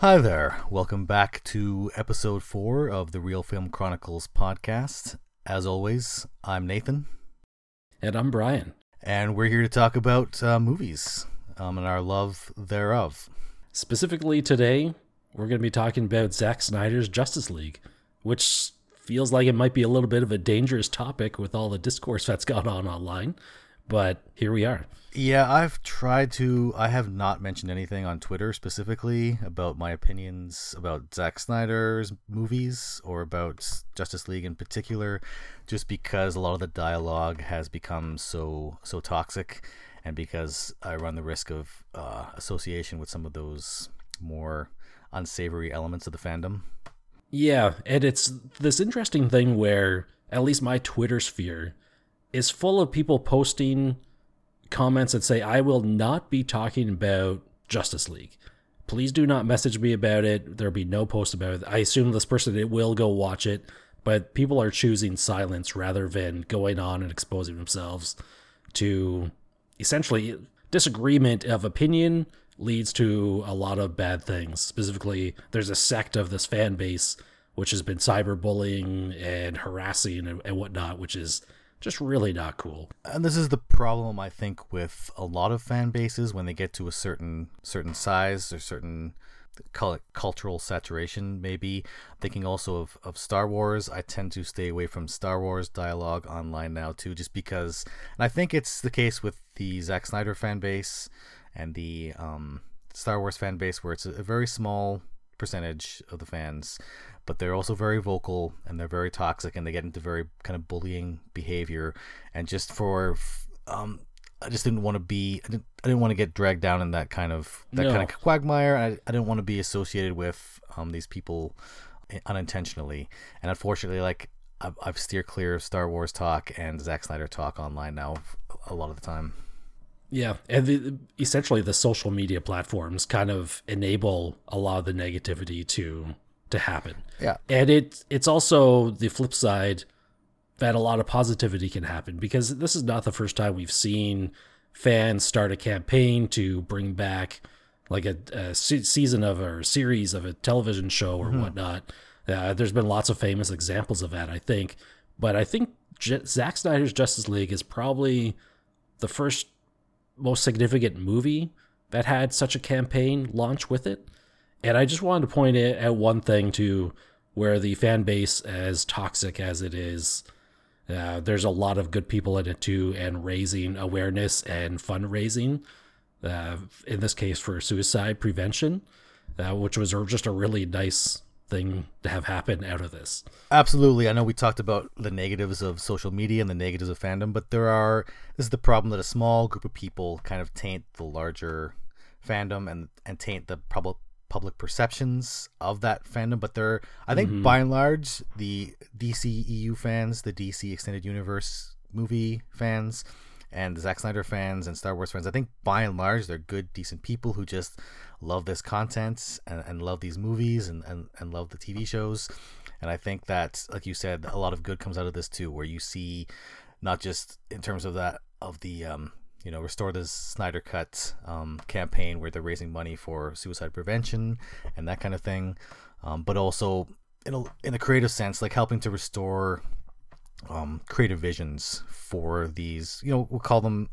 Hi there. Welcome back to episode four of the Real Film Chronicles podcast. As always, I'm Nathan. And I'm Brian. And we're here to talk about uh, movies um, and our love thereof. Specifically today, we're going to be talking about Zack Snyder's Justice League, which feels like it might be a little bit of a dangerous topic with all the discourse that's gone on online. But here we are. Yeah, I've tried to. I have not mentioned anything on Twitter specifically about my opinions about Zack Snyder's movies or about Justice League in particular, just because a lot of the dialogue has become so so toxic, and because I run the risk of uh, association with some of those more unsavory elements of the fandom. Yeah, and it's this interesting thing where at least my Twitter sphere is full of people posting comments that say, I will not be talking about Justice League. Please do not message me about it. There'll be no post about it. I assume this person it will go watch it, but people are choosing silence rather than going on and exposing themselves to essentially disagreement of opinion leads to a lot of bad things. Specifically, there's a sect of this fan base which has been cyberbullying and harassing and, and whatnot, which is just really not cool. And this is the problem I think with a lot of fan bases when they get to a certain certain size or certain call it cultural saturation maybe thinking also of, of star wars i tend to stay away from star wars dialogue online now too just because and i think it's the case with the Zack snyder fan base and the um, star wars fan base where it's a, a very small percentage of the fans but they're also very vocal and they're very toxic and they get into very kind of bullying behavior. And just for um I just didn't want to be I didn't, I didn't want to get dragged down in that kind of that no. kind of quagmire. I, I didn't want to be associated with um these people unintentionally. And unfortunately like I've, I've steered clear of Star Wars talk and Zack Snyder talk online now a lot of the time. Yeah, and the, essentially the social media platforms kind of enable a lot of the negativity to to happen. Yeah. And it it's also the flip side that a lot of positivity can happen because this is not the first time we've seen fans start a campaign to bring back like a, a season of or series of a television show or mm-hmm. whatnot. Uh, there's been lots of famous examples of that, I think. But I think J- Zack Snyder's Justice League is probably the first most significant movie that had such a campaign launch with it. And I just wanted to point it at one thing to where the fan base, as toxic as it is, uh, there's a lot of good people in it too, and raising awareness and fundraising. Uh, in this case, for suicide prevention, uh, which was just a really nice thing to have happen out of this. Absolutely. I know we talked about the negatives of social media and the negatives of fandom, but there are this is the problem that a small group of people kind of taint the larger fandom and and taint the public public perceptions of that fandom, but they're I think mm-hmm. by and large the DC EU fans, the DC extended universe movie fans, and the Zack Snyder fans and Star Wars fans, I think by and large they're good, decent people who just love this content and, and love these movies and, and, and love the TV shows. And I think that, like you said, a lot of good comes out of this too, where you see not just in terms of that of the um, you know, restore the Snyder Cut um, campaign where they're raising money for suicide prevention and that kind of thing, um, but also in a, in a creative sense, like helping to restore um, creative visions for these, you know, we'll call them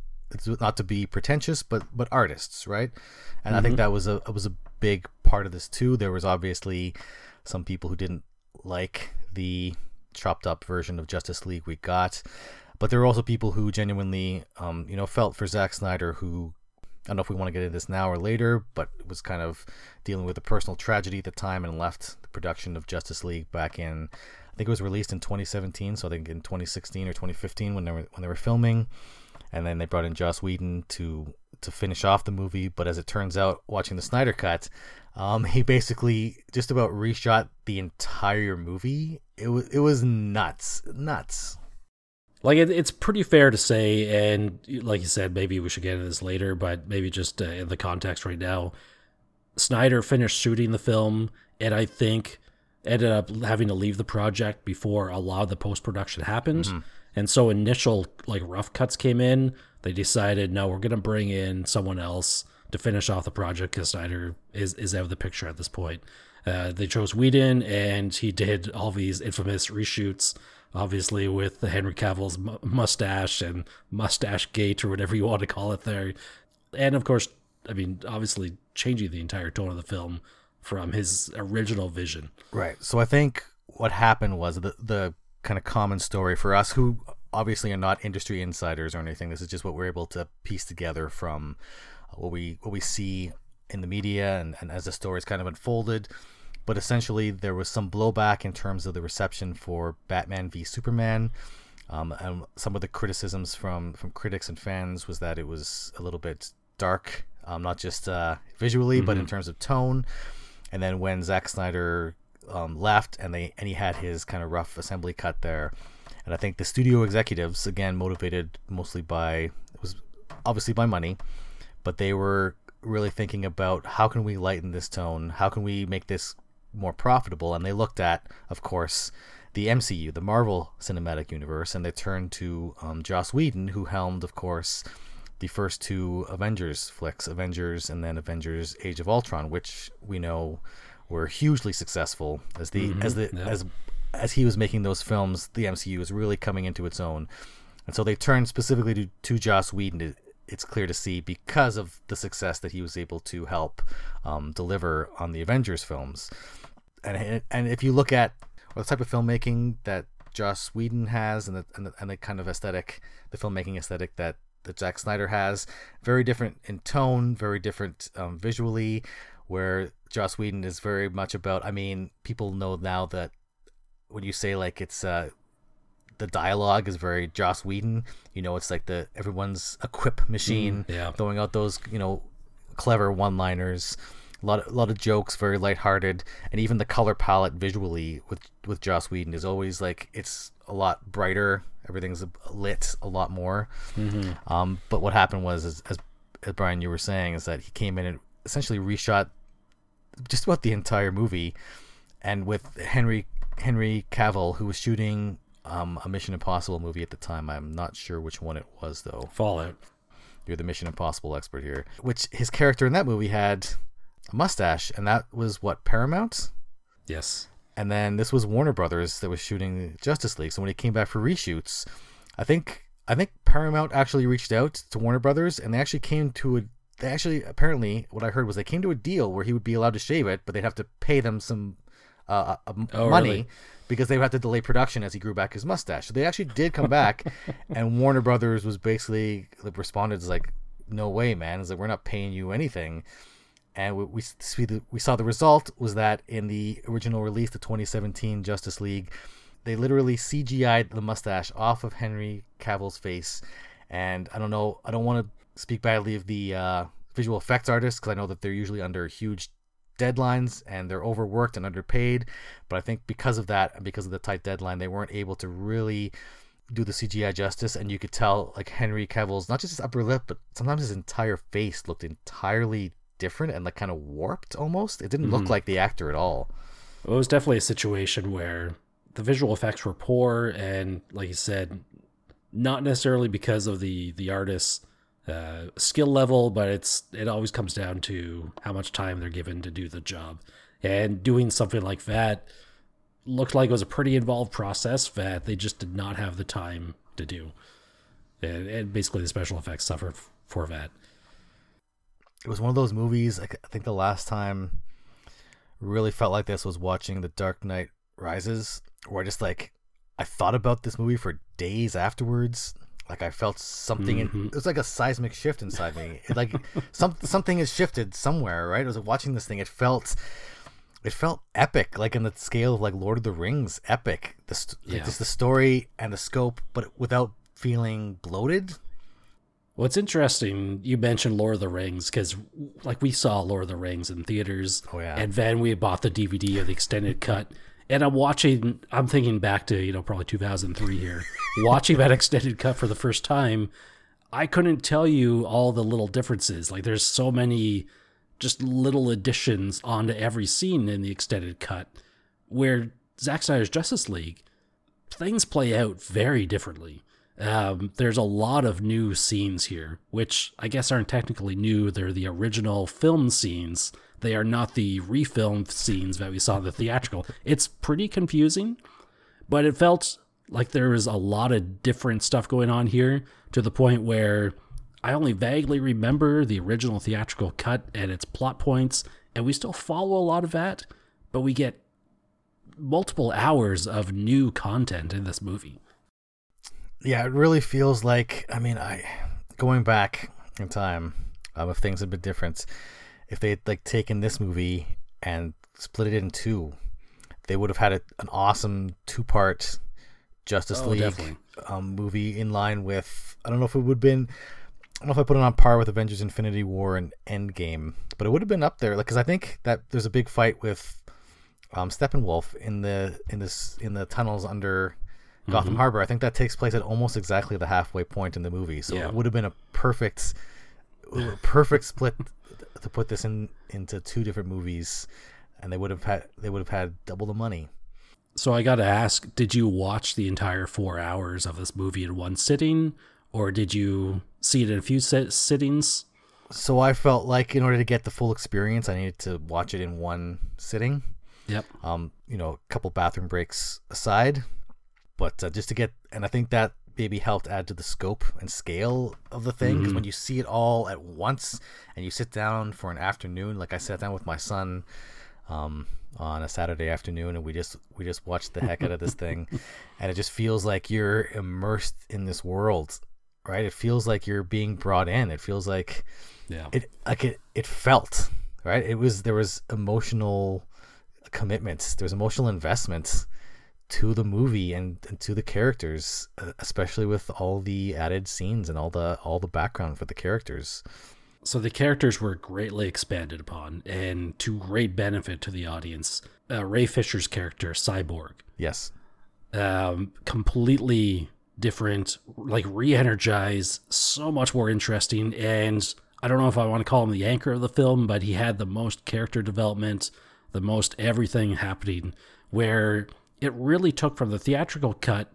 not to be pretentious, but but artists, right? And mm-hmm. I think mm-hmm. that was a was a big part of this too. There was obviously some people who didn't like the chopped up version of Justice League we got. But there were also people who genuinely, um, you know, felt for Zack Snyder, who I don't know if we want to get into this now or later, but was kind of dealing with a personal tragedy at the time and left the production of Justice League back in, I think it was released in 2017, so I think in 2016 or 2015 when they were when they were filming, and then they brought in Joss Whedon to to finish off the movie. But as it turns out, watching the Snyder cut, um, he basically just about reshot the entire movie. It was it was nuts, nuts. Like it, it's pretty fair to say, and like you said, maybe we should get into this later, but maybe just uh, in the context right now, Snyder finished shooting the film, and I think ended up having to leave the project before a lot of the post production happened. Mm-hmm. And so initial like rough cuts came in. They decided, no, we're gonna bring in someone else to finish off the project because Snyder is is out of the picture at this point. Uh, they chose Whedon, and he did all these infamous reshoots, obviously with Henry Cavill's mu- mustache and mustache gate or whatever you want to call it there, and of course, I mean, obviously changing the entire tone of the film from his original vision. Right. So I think what happened was the the kind of common story for us who obviously are not industry insiders or anything. This is just what we're able to piece together from what we what we see in the media and, and as the stories kind of unfolded. But essentially, there was some blowback in terms of the reception for Batman v Superman. Um, and some of the criticisms from, from critics and fans was that it was a little bit dark, um, not just uh, visually, mm-hmm. but in terms of tone. And then when Zack Snyder um, left and they and he had his kind of rough assembly cut there, and I think the studio executives again motivated mostly by it was obviously by money, but they were really thinking about how can we lighten this tone, how can we make this more profitable, and they looked at, of course, the MCU, the Marvel Cinematic Universe, and they turned to um, Joss Whedon, who helmed, of course, the first two Avengers flicks, Avengers and then Avengers: Age of Ultron, which we know were hugely successful as the mm-hmm, as the yeah. as as he was making those films, the MCU was really coming into its own, and so they turned specifically to, to Joss Whedon. It's clear to see because of the success that he was able to help um, deliver on the Avengers films, and and if you look at the type of filmmaking that Joss Whedon has and the, and the, and the kind of aesthetic, the filmmaking aesthetic that that Zack Snyder has. Very different in tone, very different um, visually. Where Joss Whedon is very much about. I mean, people know now that when you say like it's uh, the dialogue is very Joss Whedon. You know, it's like the everyone's a quip machine, mm, yeah. throwing out those you know clever one-liners. A lot, of, a lot of jokes, very lighthearted, and even the color palette visually with with Joss Whedon is always like it's a lot brighter, everything's lit a lot more. Mm-hmm. Um, but what happened was, as, as, as Brian you were saying, is that he came in and essentially reshot just about the entire movie, and with Henry Henry Cavill, who was shooting um, a Mission Impossible movie at the time. I'm not sure which one it was though. Fallout. You're the Mission Impossible expert here. Which his character in that movie had a mustache, and that was what Paramount. Yes and then this was Warner Brothers that was shooting Justice League. So when he came back for reshoots, I think I think Paramount actually reached out to Warner Brothers, and they actually came to a. They actually apparently what I heard was they came to a deal where he would be allowed to shave it, but they'd have to pay them some uh, uh, oh, money really? Because they would have to delay production as he grew back his mustache. So they actually did come back, and Warner Brothers was basically responded as like, "No way, man! Is like we're not paying you anything." and we, we, we saw the result was that in the original release, the 2017 Justice League, they literally CGI'd the mustache off of Henry Cavill's face. And I don't know, I don't want to speak badly of the uh, visual effects artists because I know that they're usually under huge deadlines and they're overworked and underpaid. But I think because of that because of the tight deadline, they weren't able to really do the CGI justice. And you could tell, like, Henry Cavill's not just his upper lip, but sometimes his entire face looked entirely different and like kind of warped almost. It didn't mm-hmm. look like the actor at all. It was definitely a situation where the visual effects were poor and like you said not necessarily because of the the artist's uh, skill level but it's it always comes down to how much time they're given to do the job and doing something like that looked like it was a pretty involved process that they just did not have the time to do and, and basically the special effects suffered for that it was one of those movies. I think the last time really felt like this was watching The Dark Knight Rises, where I just like I thought about this movie for days afterwards. Like I felt something. Mm-hmm. In, it was like a seismic shift inside me. It, like some something has shifted somewhere. Right? I was watching this thing. It felt. It felt epic, like in the scale of like Lord of the Rings, epic. The yeah. like just the story and the scope, but without feeling bloated. What's interesting, you mentioned Lord of the Rings because, like, we saw Lord of the Rings in theaters. Oh yeah. And then we bought the DVD of the extended cut, and I'm watching. I'm thinking back to you know probably 2003 here, watching that extended cut for the first time. I couldn't tell you all the little differences. Like, there's so many just little additions onto every scene in the extended cut, where Zack Snyder's Justice League things play out very differently Um, there's a lot of new scenes here, which I guess aren't technically new. They're the original film scenes. They are not the refilmed scenes that we saw in the theatrical. It's pretty confusing, but it felt like there was a lot of different stuff going on here to the point where I only vaguely remember the original theatrical cut and its plot points, and we still follow a lot of that, but we get multiple hours of new content in this movie. Yeah, it really feels like I mean, I going back in time, um, if things had been different, if they had like taken this movie and split it in two, they would have had a, an awesome two part Justice Oh, League um, movie in line with I don't know if it would have been I don't know if I put it on par with Avengers Infinity War and Endgame, but it would have been up there like cuz I think that there's a big fight with um Steppenwolf in the in this in the tunnels under Gotham Mm-hmm. Harbor. I think that takes place at almost exactly the halfway point in the movie. So Yeah. it would have been a perfect perfect split to put this in into two different movies and they would have had they would have had double the money. So I got to ask, did you watch the entire four hours of this movie in one sitting, or did you see it in a few sit- sittings? So I felt like in order to get the full experience, I needed to watch it in one sitting. Yep. Um, you know, a couple bathroom breaks aside, but uh, just to get, and I think that maybe helped add to the scope and scale of the thing. Because when you see it all at once and you sit down for an afternoon, like I sat down with my son, um, on a Saturday afternoon, and we just we just watched the heck out of this thing, and it just feels like you're immersed in this world, right? It feels like you're being brought in. It feels like Yeah. it like it it felt right it was there was emotional commitments there was emotional investment to the movie and, and to the characters uh, especially with all the added scenes and all the all the background for the characters So the characters were greatly expanded upon, and to great benefit to the audience. Uh, Ray Fisher's character, Cyborg, yes um, completely different, like re-energized, so much more interesting. And I don't know if I want to call him the anchor of the film, but he had the most character development, the most everything happening, where it really took from the theatrical cut,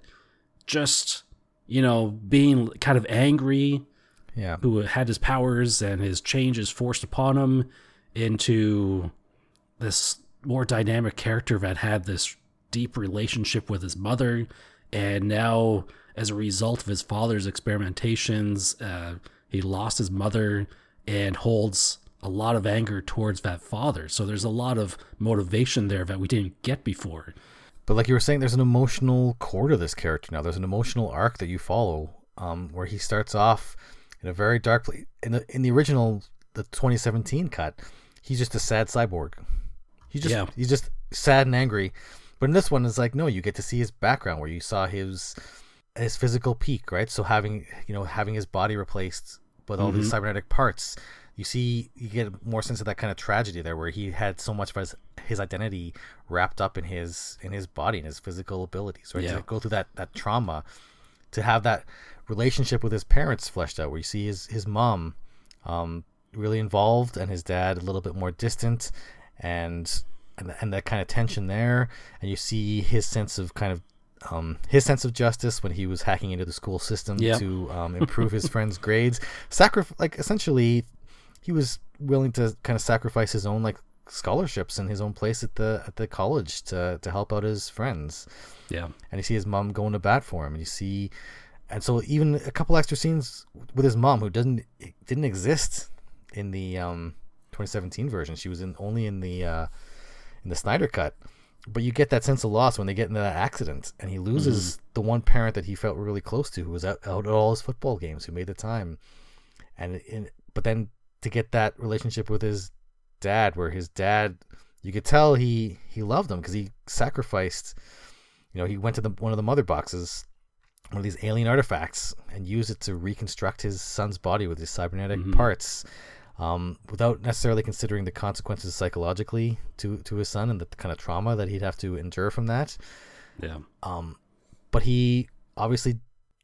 just you know being kind of angry yeah. who had his powers and his changes forced upon him into this more dynamic character that had this deep relationship with his mother. And now as a result of his father's experimentations uh, he lost his mother and holds a lot of anger towards that father. So there's a lot of motivation there that we didn't get before but like you were saying there's an emotional core to this character now. There's an emotional arc that you follow um, where he starts off in a very dark place in the in the original the 2017 cut he's just a sad cyborg. He just Yeah. he's just sad and angry. But in this one it's like no you get to see his background where you saw his his physical peak right? So having you know having his body replaced with all these cybernetic parts you see you get more sense of that kind of tragedy there where he had so much of his, his identity wrapped up in his in his body and his physical abilities right Yeah. to go through that that trauma to have that relationship with his parents fleshed out where you see his his mom um really involved and his dad a little bit more distant and and, and that kind of tension there and you see his sense of kind of um, his sense of justice when he was hacking into the school system Yep. to um, improve his friends' grades. Sacrifice, like essentially, he was willing to kind of sacrifice his own like scholarships and his own place at the at the college to to help out his friends. Yeah. And you see his mom going to bat for him and you see and so even a couple extra scenes with his mom who doesn't didn't exist in the um 2017 version. She was in only in the uh in the Snyder cut. But you get that sense of loss when they get into that accident and he loses the one parent that he felt really close to who was out, out at all his football games who made the time. And in, but then to get that relationship with his dad where his dad you could tell he he loved him because he sacrificed you know he went to the one of the mother boxes one of these alien artifacts and used it to reconstruct his son's body with his cybernetic parts um, without necessarily considering the consequences psychologically to to his son and the kind of trauma that he'd have to endure from that. Yeah. Um, but he obviously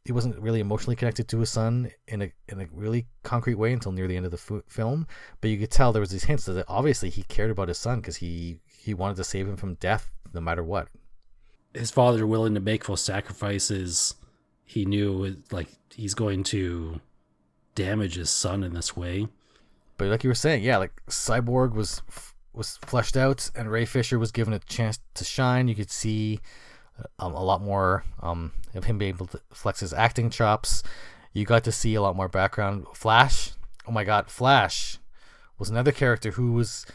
he wasn't really emotionally connected to his son in a in a really concrete way until near the end of the f- film. But you could tell there was these hints that obviously he cared about his son because he he wanted to save him from death no matter what. his father willing to make those sacrifices he knew like he's going to damage his son in this way. But like you were saying, yeah, like Cyborg was was fleshed out, and Ray Fisher was given a chance to shine. You could see um, a lot more um, of him being able to flex his acting chops. You got to see a lot more background. Flash, oh my God, Flash was another character who was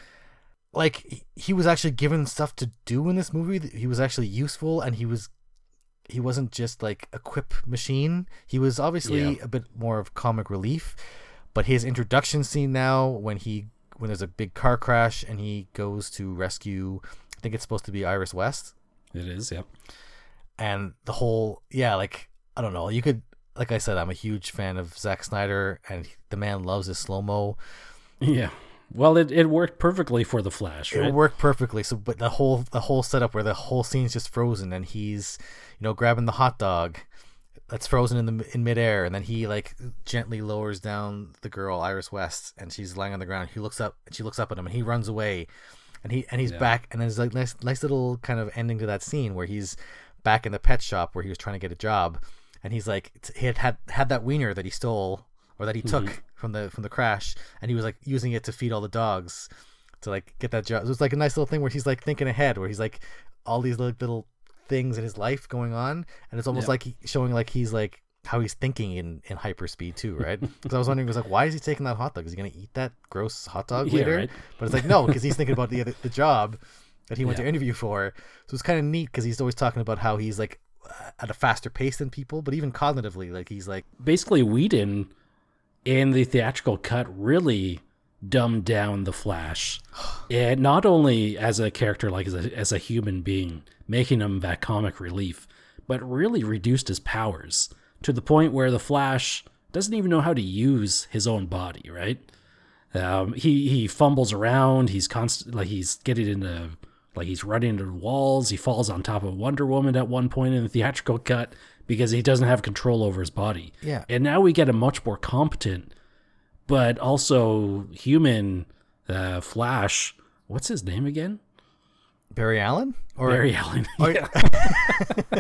like he was actually given stuff to do in this movie. He was actually useful, and he was he wasn't just like a quip machine. He was obviously yeah. a bit more of comic relief, but his introduction scene now when he when there's a big car crash and he goes to rescue, I think it's supposed to be Iris West. It is, yep. And the whole, yeah, like I don't know. You could, like I said, I'm a huge fan of Zack Snyder, and the man loves his slow mo. Yeah. Well, it, it worked perfectly for the Flash. Right? It worked perfectly. So, but the whole the whole setup where the whole scene's just frozen, and he's, you know, grabbing the hot dog that's frozen in the in midair, and then he like gently lowers down the girl Iris West, and she's lying on the ground. He looks up, and she looks up at him, and he runs away, and he and he's yeah. back, and there's like nice nice little kind of ending to that scene where he's back in the pet shop where he was trying to get a job, and he's like he had had, had that wiener that he stole or that he took mm-hmm. from the from the crash, and he was like using it to feed all the dogs to like get that job. It was like a nice little thing where he's like thinking ahead, where he's like all these little, little things in his life going on, and it's almost like showing like he's like how he's thinking in in hyperspeed too, right? Because I was wondering, was like, why is he taking that hot dog? Is he gonna eat that gross hot dog later? right. But it's like no, because he's thinking about the other, the job that he went yeah. to interview for. So it's kind of neat because he's always talking about how he's like at a faster pace than people, but even cognitively, like he's like basically Whedon in the theatrical cut really dumbed down the Flash, and not only as a character, like as a as a human being, making him that comic relief, but really reduced his powers to the point where the Flash doesn't even know how to use his own body. Right? Um, he he fumbles around. He's constant like he's getting into like he's running into walls. He falls on top of Wonder Woman at one point in the theatrical cut because he doesn't have control over his body. Yeah. And now we get a much more competent, but also human uh, Flash. What's his name again? Barry Allen? Or Barry Allen. Or, yeah.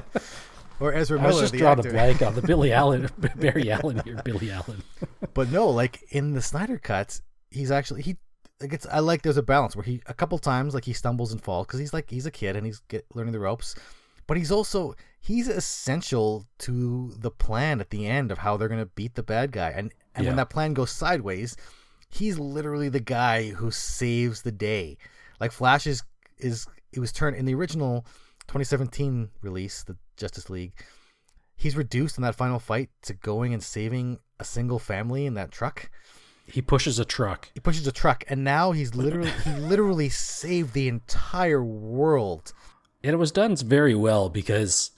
or Ezra Miller. I was just drawing a blank on the Billy Allen, Barry Allen here, Billy Allen. but no, like in the Snyder cuts, he's actually he like it's I like there's a balance where he a couple times like he stumbles and falls because he's like he's a kid and he's get, learning the ropes, but he's also he's essential to the plan at the end of how they're gonna beat the bad guy and and yeah. when that plan goes sideways, he's literally the guy who saves the day. Like Flash is is it was turned in the original 2017 release, the Justice League. He's reduced in that final fight to going and saving a single family in that truck he pushes a truck. He pushes a truck, and now he's literally he literally saved the entire world. And it was done very well because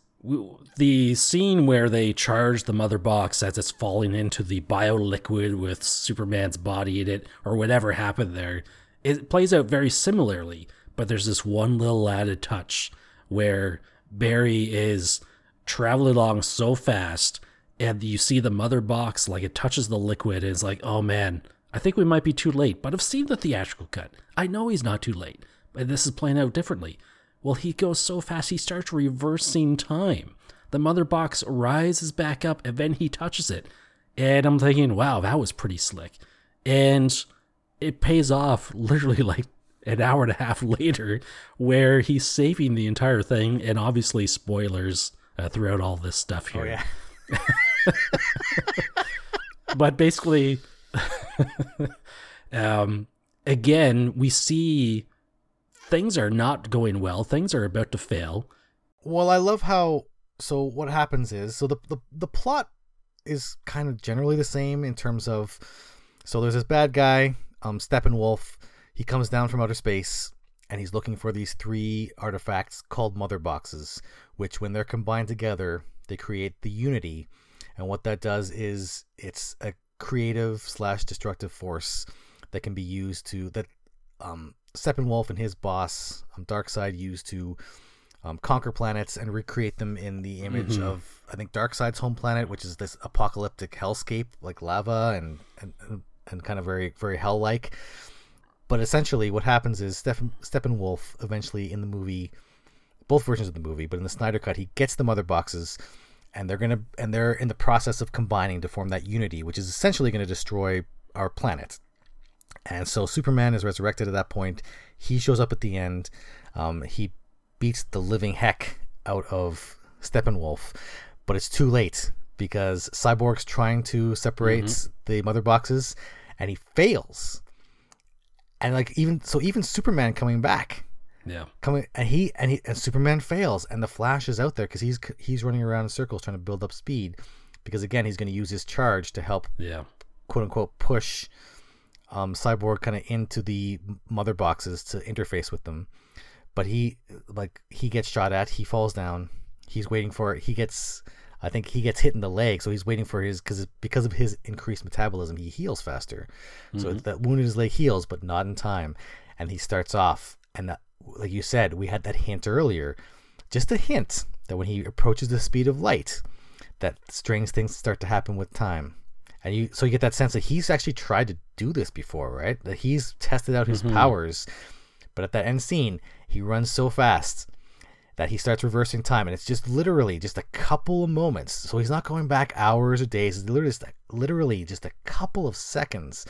the scene where they charge the mother box as it's falling into the bio liquid with Superman's body in it, or whatever happened there, it plays out very similarly. But there's this one little added touch where Barry is traveling along so fast and you see the mother box like it touches the liquid and it's like oh man i think we might be too late but i've seen the theatrical cut. I know he's not too late but this is playing out differently. Well he goes so fast he starts reversing time. The mother box rises back up and then he touches it. And i'm thinking wow that was pretty slick. And it pays off literally like an hour and a half later where he's saving the entire thing and obviously spoilers uh, throughout all this stuff here oh, yeah. but basically, um, again, we see things are not going well. Things are about to fail. Well, I love how. So what happens is, so the the, the plot is kind of generally the same in terms of. So there's this bad guy, um, Steppenwolf. He comes down from outer space and he's looking for these three artifacts called mother boxes, which, when they're combined together, they create the unity and what that does is it's a creative slash destructive force that can be used to that um, Steppenwolf and his boss um, Darkseid used to um, conquer planets and recreate them in the image mm-hmm. of I think Darkseid's home planet, which is this apocalyptic hellscape like lava and and, and kind of very very hell like. But essentially, what happens is Steppen, Steppenwolf eventually in the movie, both versions of the movie, but in the Snyder cut, he gets the mother boxes and they're gonna and they're in the process of combining to form that unity, which is essentially going to destroy our planet. And so Superman is resurrected at that point. He shows up at the end. Um, he beats the living heck out of Steppenwolf, but it's too late because Cyborg's trying to separate mm-hmm. the mother boxes, and he fails. And like even so, even Superman coming back, yeah, coming and he and he and Superman fails, and the Flash is out there because he's he's running around in circles trying to build up speed, because again he's going to use his charge to help, yeah, quote unquote push um, Cyborg kind of into the mother boxes to interface with them. But he like he gets shot at, he falls down. He's waiting for it. He gets I think he gets hit in the leg, so he's waiting for his because because of his increased metabolism, he heals faster. Mm-hmm. So that wound in his leg heals, but not in time, and he starts off. And that, like you said, we had that hint earlier, just a hint that when he approaches the speed of light, that strange things start to happen with time. And you so you get that sense that he's actually tried to do this before, right? That he's tested out his mm-hmm. powers, but at that end scene, he runs so fast that he starts reversing time, and it's just literally just a couple of moments. So he's not going back hours or days. It's literally just a, literally just a couple of seconds,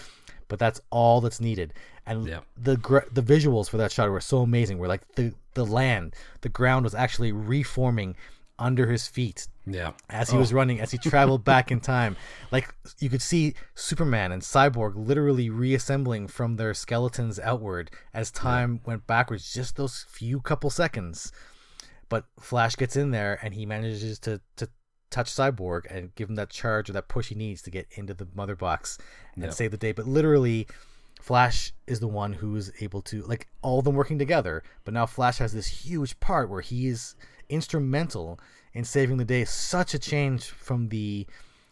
but that's all that's needed. And yeah. the the visuals for that shot were so amazing. Where like the the land, the ground was actually reforming under his feet. Yeah. As he oh. was running, as he traveled back in time. Like you could see Superman and Cyborg literally reassembling from their skeletons outward as time yeah. went backwards, just those few couple seconds. But Flash gets in there and he manages to to touch Cyborg and give him that charge or that push he needs to get into the mother box and yep. save the day. But literally, Flash is the one who's able to like all of them working together. But now Flash has this huge part where he is instrumental in saving the day. Such a change from the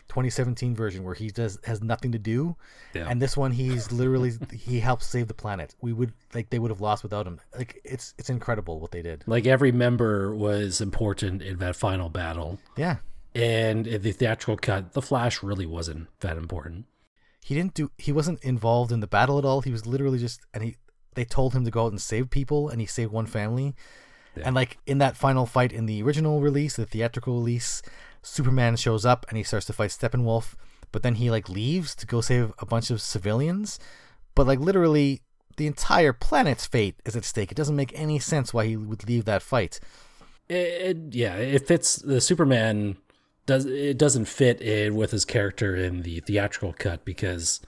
2017 version where he does has nothing to do, yeah. and this one he's literally he helps save the planet. We would like they would have lost without him. Like it's it's incredible what they did. Like every member was important in that final battle. Yeah, and in the theatrical cut, the Flash really wasn't that important. He didn't do. He wasn't involved in the battle at all. He was literally just and he. They told him to go out and save people, and he saved one family. Yeah. And like in that final fight in the original release, the theatrical release, Superman shows up and he starts to fight Steppenwolf, but then he like leaves to go save a bunch of civilians. But like literally the entire planet's fate is at stake. It doesn't make any sense why he would leave that fight. It, it, yeah, it fits the Superman does it doesn't fit in with his character in the theatrical cut because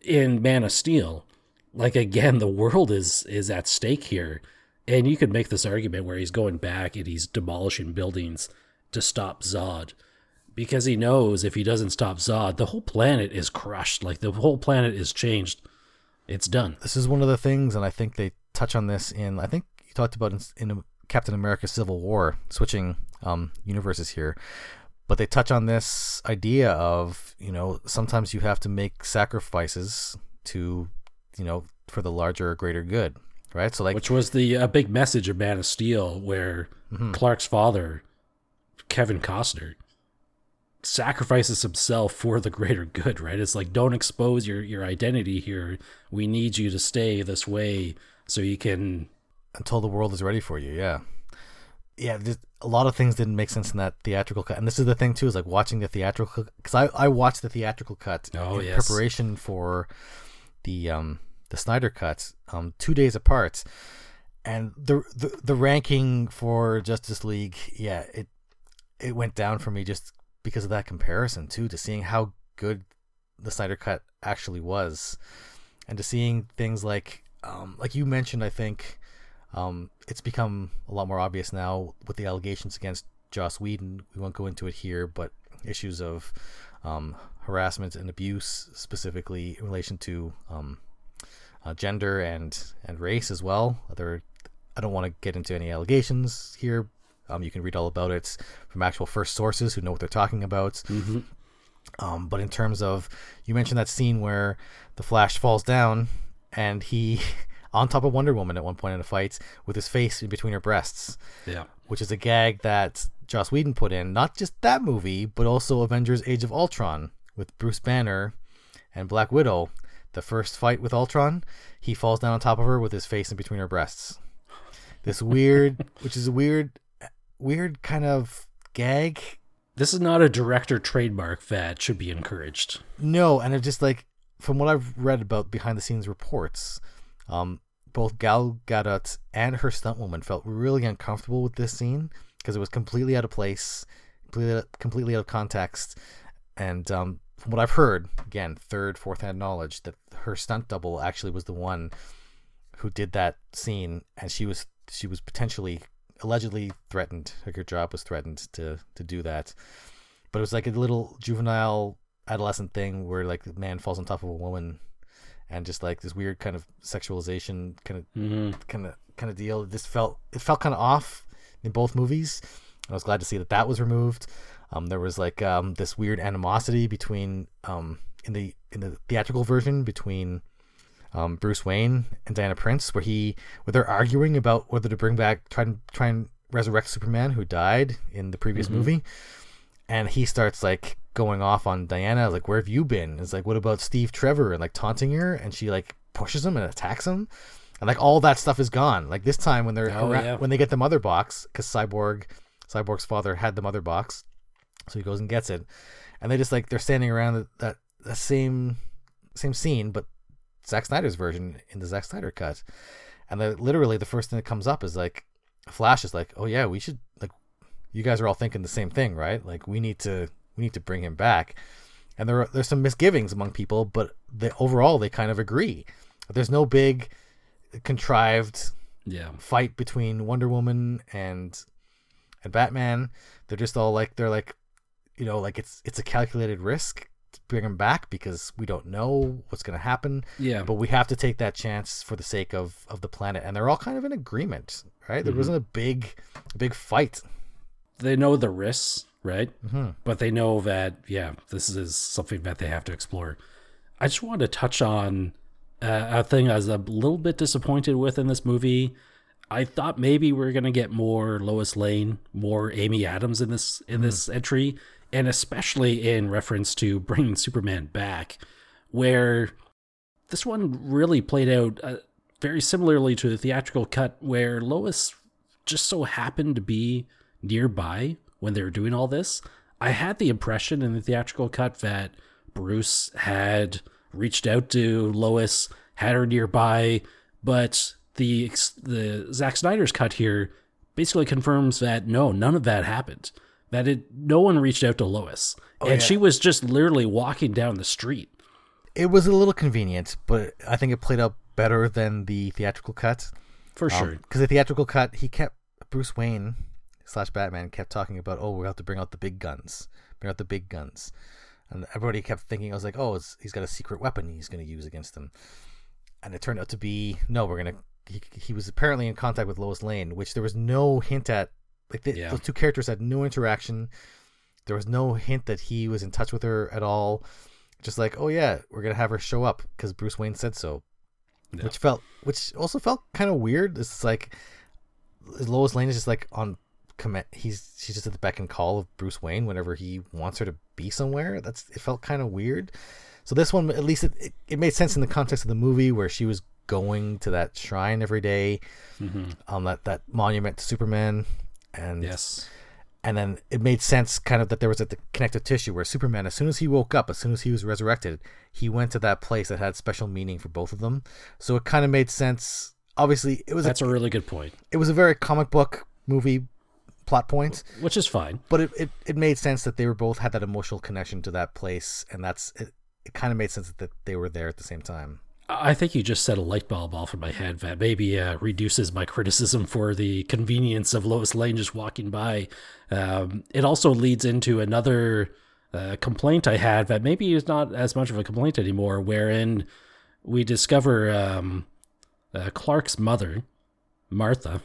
in Man of Steel, like again, the world is is at stake here. And you could make this argument where he's going back and he's demolishing buildings to stop Zod because he knows if he doesn't stop Zod, the whole planet is crushed. Like the whole planet is changed. It's done. This is one of the things, and I think they touch on this in. I think you talked about in, in Captain America: Civil War, switching um, universes here, but they touch on this idea of you know sometimes you have to make sacrifices to you know for the larger or greater good, right? So like, which was the a big message of Man of Steel, where mm-hmm. Clark's father Kevin Costner sacrifices himself for the greater good, right? It's like don't expose your your identity here. We need you to stay this way so you can until the world is ready for you. Yeah. Yeah, a lot of things didn't make sense in that theatrical cut, and this is the thing too is like watching the theatrical because I I watched the theatrical cut oh, in yes. preparation for the um the Snyder cut um two days apart, and the the the ranking for Justice League yeah it it went down for me just because of that comparison too, to seeing how good the Snyder Cut actually was, and to seeing things like, um, like you mentioned, I think um, it's become a lot more obvious now with the allegations against Joss Whedon. We won't go into it here, but issues of um, harassment and abuse, specifically in relation to um, uh, gender and and race as well. There, I don't want to get into any allegations here, um, you can read all about it from actual first sources who know what they're talking about. Mm-hmm. Um, but in terms of, you mentioned that scene where the Flash falls down and he, on top of Wonder Woman at one point in a fight, with his face in between her breasts. Yeah. Which is a gag that Joss Whedon put in, not just that movie, but also Avengers Age of Ultron with Bruce Banner and Black Widow. The first fight with Ultron, he falls down on top of her with his face in between her breasts. This weird, which is a weird weird kind of gag This is not a director trademark that should be encouraged. No, and it just like from what I've read about behind the scenes reports, um, both Gal Gadot and her stuntwoman felt really uncomfortable with this scene because it was completely out of place, completely, completely out of context, and um, from what I've heard, again, third, fourth hand knowledge, that her stunt double actually was the one who did that scene, and she was she was potentially allegedly threatened, like her job was threatened to to do that. But it was like a little juvenile adolescent thing where like the man falls on top of a woman and just like this weird kind of sexualization kind of Mm-hmm. kind of kind of deal. This felt it felt kind of off in both movies. I was glad to see that that was removed. Um, there was like um, this weird animosity between um, in the in the theatrical version between um, Bruce Wayne and Diana Prince, where he where they're arguing about whether to bring back try and try and resurrect Superman who died in the previous movie, and he starts like going off on Diana, like where have you been? It's like what about Steve Trevor and like taunting her, and she like pushes him and attacks him, and like all that stuff is gone. Like this time when they're Oh, yeah. when they get the mother box because Cyborg Cyborg's father had the mother box, so he goes and gets it, and they just like they're standing around that that, that same same scene, but Zack Snyder's version in the Zack Snyder cut, and the, literally the first thing that comes up is like Flash is like, oh yeah, we should like you guys are all thinking the same thing, right? Like we need to we need to bring him back, and there are, there's some misgivings among people, but they overall they kind of agree. There's no big contrived Yeah. fight between Wonder Woman and and Batman. They're just all like they're like, you know, like it's it's a calculated risk bring him back because we don't know what's gonna happen. Yeah. But we have to take that chance for the sake of of the planet, and they're all kind of in agreement, right? There wasn't a big big fight. they know the risks, right? Mm-hmm. But they know that, yeah, this is something that they have to explore. I just want to touch on uh, a thing I was a little bit disappointed with in this movie. I thought maybe we are gonna get more Lois Lane, more Amy Adams in this in this entry, and especially in reference to bringing Superman back, where this one really played out uh, very similarly to the theatrical cut, where Lois just so happened to be nearby when they were doing all this. I had the impression in the theatrical cut that Bruce had reached out to Lois, had her nearby, but the the Zack Snyder's cut here basically confirms that no, none of that happened. That it no one reached out to Lois, oh, and yeah. she was just literally walking down the street. It was a little convenient, but I think it played out better than the theatrical cut. For um, sure. Because the theatrical cut, he kept Bruce Wayne slash Batman kept talking about, oh, we have to bring out the big guns, bring out the big guns, and everybody kept thinking, I was like, oh, it's, he's got a secret weapon he's going to use against them, and it turned out to be no, we're gonna. He, he was apparently in contact with Lois Lane, which there was no hint at. Like the, Yeah. those two characters had no interaction. There was no hint that he was in touch with her at all. Just like, oh yeah, we're gonna have her show up because Bruce Wayne said so Yeah. which felt which also felt kind of weird. It's like Lois Lane is just like on command. He's she's just at the beck and call of Bruce Wayne whenever he wants her to be somewhere. That's it felt kind of weird. So this one, at least it, it, it made sense in the context of the movie where she was going to that shrine every day, um, that that monument to Superman, and yes. and then it made sense kind of that there was a the connective tissue where Superman, as soon as he woke up, as soon as he was resurrected, he went to that place that had special meaning for both of them. So it kind of made sense. Obviously, it was That's a, a really good point, it was a very comic book movie plot point, which is fine. but it, it, it made sense that they were both had that emotional connection to that place, and that's it. It kind of made sense that they were there at the same time. I think you just set a light bulb off in my head that maybe uh, reduces my criticism for the convenience of Lois Lane just walking by. Um, it also leads into another uh, complaint I had that maybe is not as much of a complaint anymore, wherein we discover um, uh, Clark's mother, Martha,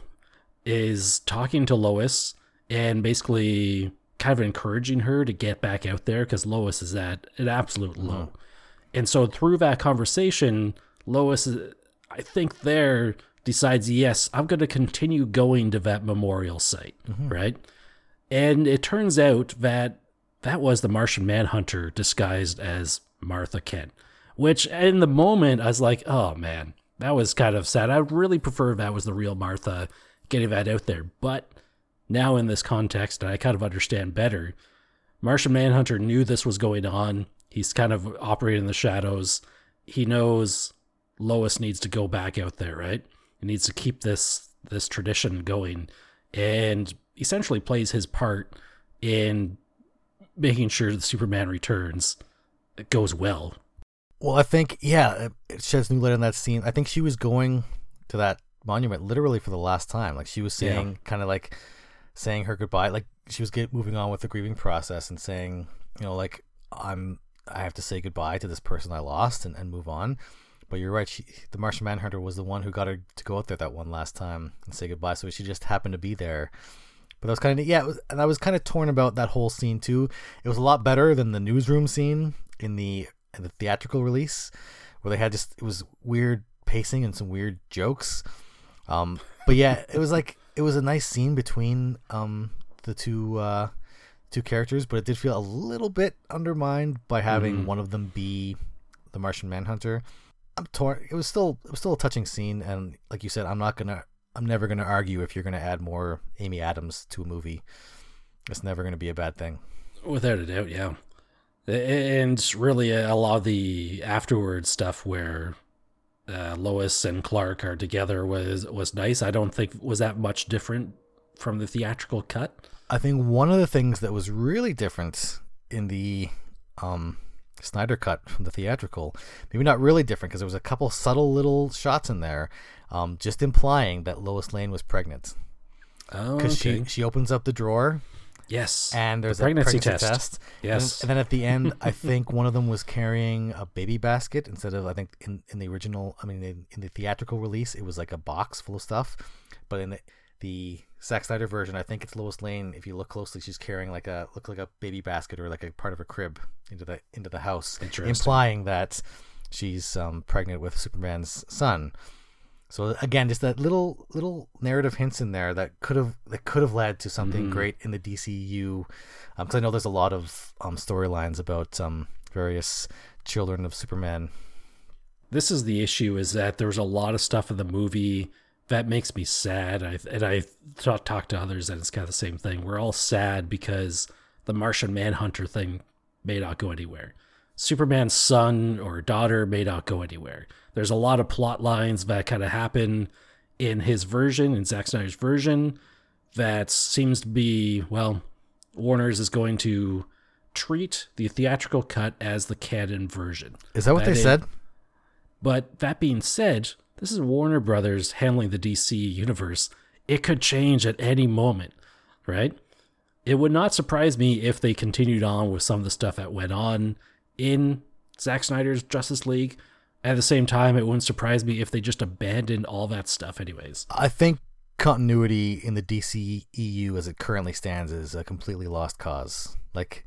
is talking to Lois and basically kind of encouraging her to get back out there because Lois is at an absolute low. And so through that conversation, Lois, I think there decides, yes, I'm going to continue going to that memorial site, mm-hmm. right? And it turns out that that was the Martian Manhunter disguised as Martha Kent, which in the moment I was like, oh man, that was kind of sad. I really prefer that was the real Martha getting that out there. But now in this context, I kind of understand better. Martian Manhunter knew this was going on. He's kind of operating in the shadows. He knows Lois needs to go back out there, right? He needs to keep this this tradition going and essentially plays his part in making sure the Superman returns it goes well. Well, I think yeah, it sheds new light on that scene. I think she was going to that monument literally for the last time. Like she was saying, yeah. kind of like saying her goodbye. Like she was get, moving on with the grieving process and saying, you know, like I'm, I have to say goodbye to this person I lost and, and move on. But you're right. She, the Martian Manhunter was the one who got her to go out there that one last time and say goodbye. So she just happened to be there. But that was kind of yeah, was, and I was kind of torn about that whole scene too. It was a lot better than the newsroom scene in the in the theatrical release, where they had just it was weird pacing and some weird jokes. Um, but yeah, it was like it was a nice scene between um the two uh two characters, but it did feel a little bit undermined by having mm-hmm. one of them be the Martian Manhunter. I'm torn. It was still it was still a touching scene, and like you said, I'm not gonna I'm never gonna argue if you're gonna add more Amy Adams to a movie. It's never gonna be a bad thing. Without a doubt, yeah. And really, a lot of the afterward stuff where uh, Lois and Clark are together was was nice. I don't think was that much different from the theatrical cut. I think one of the things that was really different in the um, Snyder cut from the theatrical. Maybe not really different because there was a couple subtle little shots in there, um, just implying that Lois Lane was pregnant. Oh, because okay. she she opens up the drawer. Yes, and there's the pregnancy, a pregnancy test. test. Yes, and, and, then at the end, I think one of them was carrying a baby basket instead of I think in, in the original. I mean, in, in the theatrical release, it was like a box full of stuff, but in the the Zack Snyder version, I think it's Lois Lane. If you look closely, she's carrying like a look like a baby basket or like a part of a crib into the into the house, implying that she's um, pregnant with Superman's son. So again, just that little little narrative hints in there that could have that could have led to something mm. great in the DCU. Because um, I know there's a lot of um, storylines about um, various children of Superman. This is the issue: is that there's a lot of stuff in the movie that makes me sad. I, and I talk, talk to others, and it's kind of the same thing. We're all sad because the Martian Manhunter thing may not go anywhere. Superman's son or daughter may not go anywhere. There's a lot of plot lines that kind of happen in his version, in Zack Snyder's version, that seems to be, well, Warner's is going to treat the theatrical cut as the canon version. Is that what that they said? But that being said, this is Warner Brothers handling the DC universe. It could change at any moment, right? It would not surprise me if they continued on with some of the stuff that went on in Zack Snyder's Justice League. At the same time, it wouldn't surprise me if they just abandoned all that stuff, anyways. I think continuity in the DC EU as it currently stands is a completely lost cause. Like,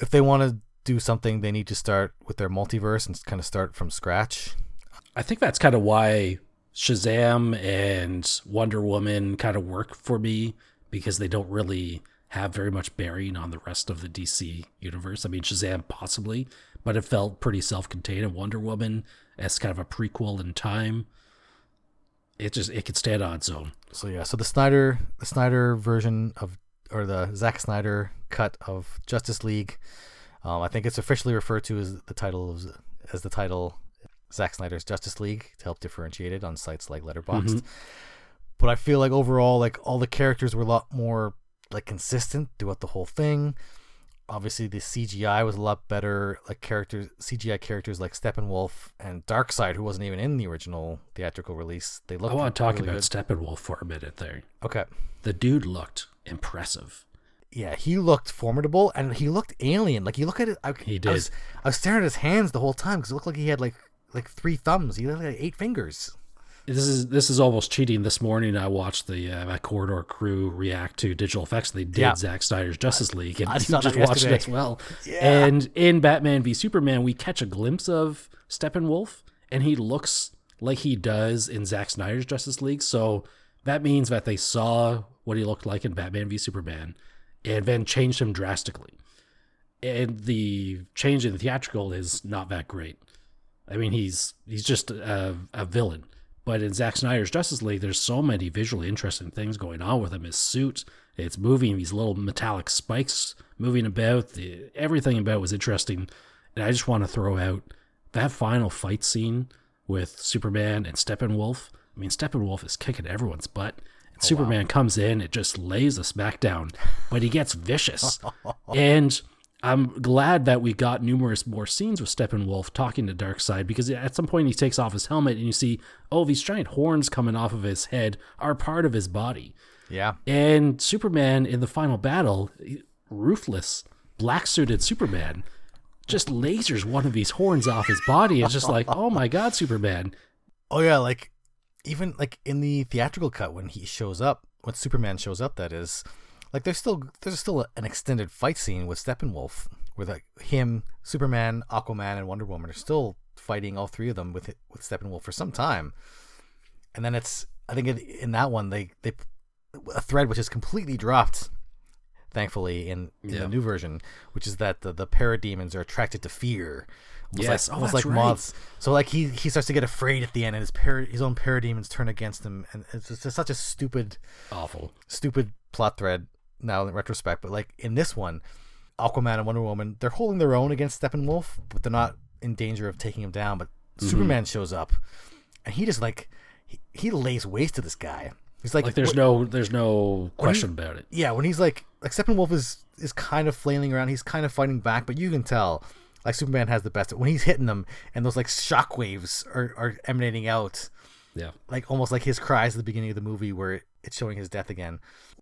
if they want to do something, they need to start with their multiverse and kind of start from scratch. I think that's kind of why Shazam and Wonder Woman kind of work for me because they don't really have very much bearing on the rest of the DC universe. I mean, Shazam possibly, but it felt pretty self-contained. And Wonder Woman as kind of a prequel in time, it just it could stand on its own. So yeah, so the Snyder the Snyder version of or the Zack Snyder cut of Justice League, um, I think it's officially referred to as the title of, as the title Zack Snyder's Justice League to help differentiate it on sites like Letterboxd. Mm-hmm. But I feel like overall, like all the characters were a lot more like consistent throughout the whole thing. Obviously, the CGI was a lot better. Like characters, CGI characters like Steppenwolf and Darkseid, who wasn't even in the original theatrical release. They looked. I want to talk really about good. Steppenwolf for a minute there. Okay. The dude looked impressive. Yeah, he looked formidable and he looked alien. Like you look at it, I, he did. I was, I was staring at his hands the whole time because it looked like he had like like three thumbs. He had like eight fingers. This is this is almost cheating. This morning I watched the uh, Corridor crew react to digital effects. They did yeah. Zack Snyder's Justice League, and I just watched it as well. Yeah. And in Batman v Superman, we catch a glimpse of Steppenwolf, and he looks like he does in Zack Snyder's Justice League. So that means that they saw what he looked like in Batman v Superman, and then changed him drastically. And the change in the theatrical is not that great. I mean, he's he's just a, a villain. But in Zack Snyder's Justice League, there's so many visually interesting things going on with him. His suit, it's moving these little metallic spikes moving about. The, everything about was interesting. And I just want to throw out that final fight scene with Superman and Steppenwolf. I mean, Steppenwolf is kicking everyone's butt. And oh, Superman comes in, it just lays a smackdown, but he gets vicious. and I'm glad that we got numerous more scenes with Steppenwolf talking to Darkseid because at some point he takes off his helmet and you see, oh, these giant horns coming off of his head are part of his body. Yeah. And Superman in the final battle, ruthless, black suited Superman, just lasers one of these horns off his body. It's just like, oh my god, Superman. Oh yeah, like even like in the theatrical cut when he shows up, when Superman shows up, that is, like there's still there's still an extended fight scene with Steppenwolf, where like him, Superman, Aquaman, and Wonder Woman are still fighting all three of them with with Steppenwolf for some time, and then it's I think in, in that one they they a thread which is completely dropped thankfully in, in Yeah. the new version which is that the, the parademons are attracted to fear almost Yes. like, Oh, almost like right. moths so like he he starts to get afraid at the end and his para, his own parademons turn against him and it's just such a stupid Awful. stupid plot thread now in retrospect but like in this one aquaman and wonder woman they're holding their own against steppenwolf but they're not in danger of taking him down but Mm-hmm. superman shows up and he just like he, he lays waste to this guy he's like, Like there's what- no there's no question about it. yeah, when he's like like Steppenwolf is is kind of flailing around, he's kind of fighting back, but you can tell like Superman has the best when he's hitting them and those like shockwaves are, are emanating out Yeah. like almost like his cries at the beginning of the movie where it's showing his death again.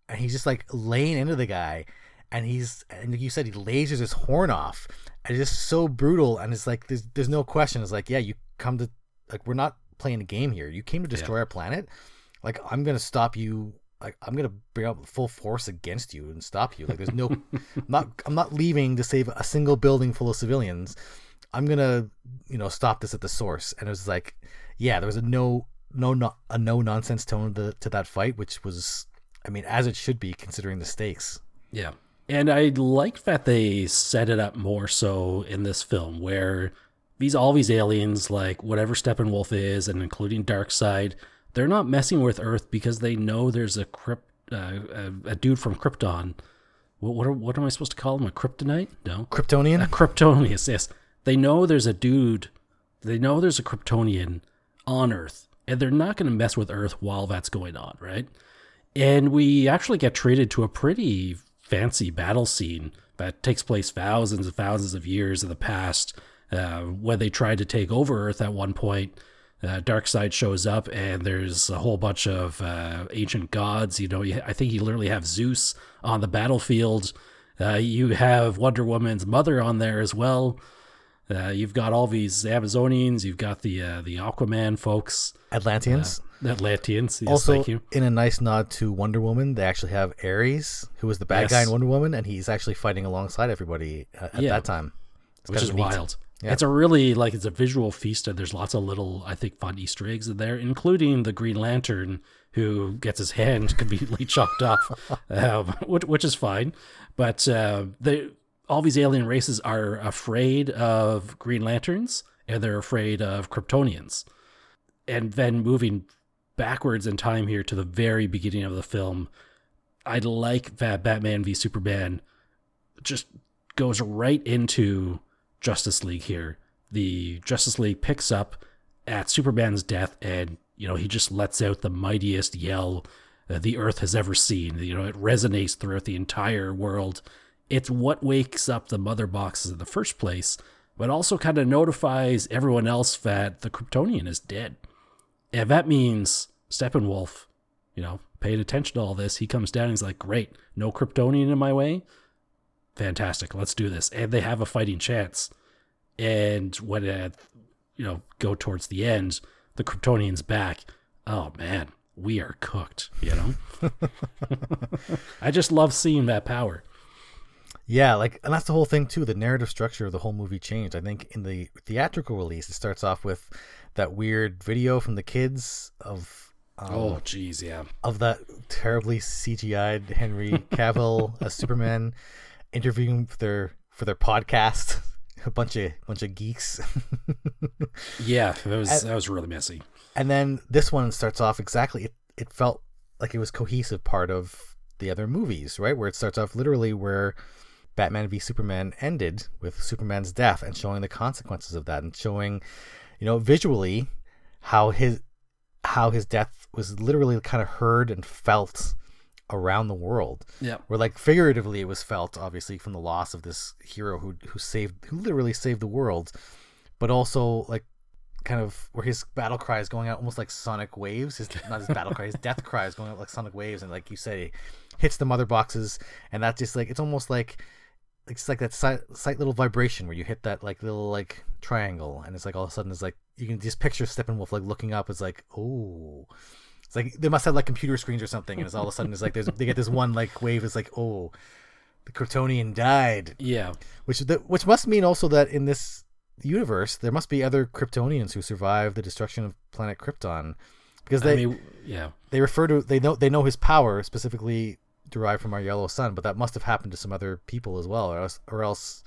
And he's just like laying into the guy and he's and like you said he lasers his horn off and it's just so brutal and it's like there's there's no question. It's like, yeah, you come to like we're not playing a game here. You came to destroy our planet. Like I'm gonna stop you like I'm gonna bring up full force against you and stop you. Like there's no I'm not I'm not leaving to save a single building full of civilians. I'm gonna you know stop this at the source. And it was like, yeah, there was a no no not a no nonsense tone to, to that fight, which was I mean as it should be considering the stakes. Yeah. And I like that they set it up more so in this film where these all these aliens, like whatever Steppenwolf is, and including Darkseid, they're not messing with Earth because they know there's a crypt, uh, a, a dude from Krypton. What what, are, what am I supposed to call him? A kryptonite? No, Kryptonian? a Kryptonius. Yes, they know there's a dude. They know there's a Kryptonian on Earth, and they're not going to mess with Earth while that's going on, right? And we actually get treated to a pretty fancy battle scene that takes place thousands and thousands of years in the past. Uh, when they tried to take over Earth at one point, uh, Darkseid shows up, and there's a whole bunch of uh, ancient gods. You know, I think you literally have Zeus on the battlefield. Uh, you have Wonder Woman's mother on there as well. Uh, you've got all these Amazonians. You've got the uh, the Aquaman folks, Atlanteans. Atlanteans. Yes, also, thank you. in a nice nod to Wonder Woman, they actually have Ares, who was the bad guy in Wonder Woman, and he's actually fighting alongside everybody uh, at Yeah. that time. It's which is neat. wild. Yeah. It's a really like it's a visual feast, and there's lots of little, I think, fun Easter eggs in there, including the Green Lantern who gets his hand completely chopped off, um, which, which is fine. But uh, they, all these alien races are afraid of Green Lanterns, and they're afraid of Kryptonians. And then moving backwards in time here to the very beginning of the film, I like that Batman v Superman just goes right into Justice League here. The Justice League picks up at Superman's death, and you know he just lets out the mightiest yell that the Earth has ever seen. You know it resonates throughout the entire world. It's what wakes up the mother boxes in the first place, but also kind of notifies everyone else that the Kryptonian is dead. And that means Steppenwolf, you know, paying attention to all this, he comes down and he's like, Great, no Kryptonian in my way? Fantastic let's do this. And they have a fighting chance. And when it you know go towards the end the kryptonians back. Oh man we are cooked you know? I just love seeing that power. Yeah, like, and that's the whole thing too. The narrative structure of the whole movie changed. I think in the theatrical release, it starts off with that weird video from the kids of um, oh jeez yeah of that terribly CGI'd Henry Cavill as Superman interviewing for their for their podcast. A bunch of bunch of geeks. yeah that was that was really messy and then this one starts off exactly it, it felt like it was cohesive part of the other movies right where it starts off literally where Batman v Superman ended with Superman's death and showing the consequences of that and showing, you know, visually how his how his death was literally kind of heard and felt around the world. Yeah. Where like figuratively it was felt obviously from the loss of this hero who who saved who literally saved the world, but also like kind of where his battle cry is going out almost like sonic waves. His not his battle cry, his death cry is going out like sonic waves, and like you say, hits the mother boxes, and that's just like it's almost like it's like that slight, slight little vibration where you hit that like little like triangle, and it's like all of a sudden it's like you can just picture Steppenwolf like looking up. It's like oh. It's like they must have like computer screens or something, and it's all of a sudden it's like there's they get this one like wave. It's like oh, the Kryptonian died. Yeah. Which the, which must mean also that in this universe there must be other Kryptonians who survived the destruction of planet Krypton, because they I mean, yeah. they refer to they know they know his power specifically derived from our yellow sun, but that must have happened to some other people as well, or else or else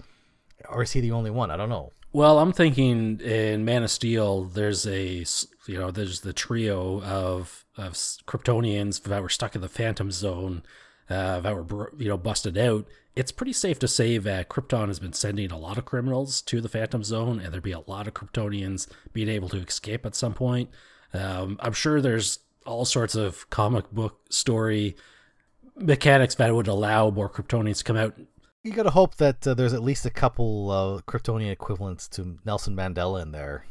or is he the only one? I don't know. Well, I'm thinking in Man of Steel, there's a you know there's the trio of of Kryptonians that were stuck in the Phantom Zone, uh, that were you know busted out. It's pretty safe to say that Krypton has been sending a lot of criminals to the Phantom Zone, and there'd be a lot of Kryptonians being able to escape at some point. Um, I'm sure there's all sorts of comic book story mechanics that would allow more Kryptonians to come out You got to hope that uh, there's at least a couple uh, Kryptonian equivalents to Nelson Mandela in there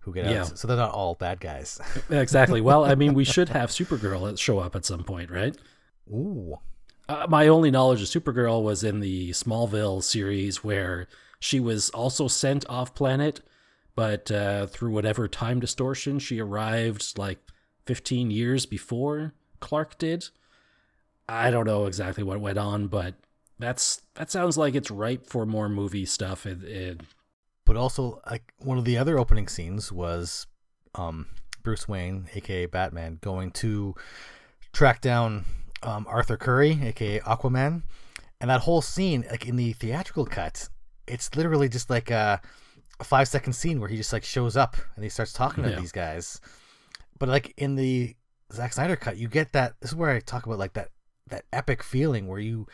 who get out. Yeah. so they're not all bad guys. Exactly. Well, I mean, we should have Supergirl show up at some point, right? Ooh, Uh, my only knowledge of Supergirl was in the Smallville series where she was also sent off planet, but uh, through whatever time distortion, she arrived like 15 years before Clark did. I don't know exactly what went on, but that's that sounds like it's ripe for more movie stuff. And, and but also like one of the other opening scenes was um, Bruce Wayne, aka Batman, going to track down um, Arthur Curry, aka Aquaman, and that whole scene, like in the theatrical cut, it's literally just like a, a five second scene where he just like shows up and he starts talking to these guys. But like in the Zack Snyder cut, you get that. This is where I talk about like that that epic feeling where you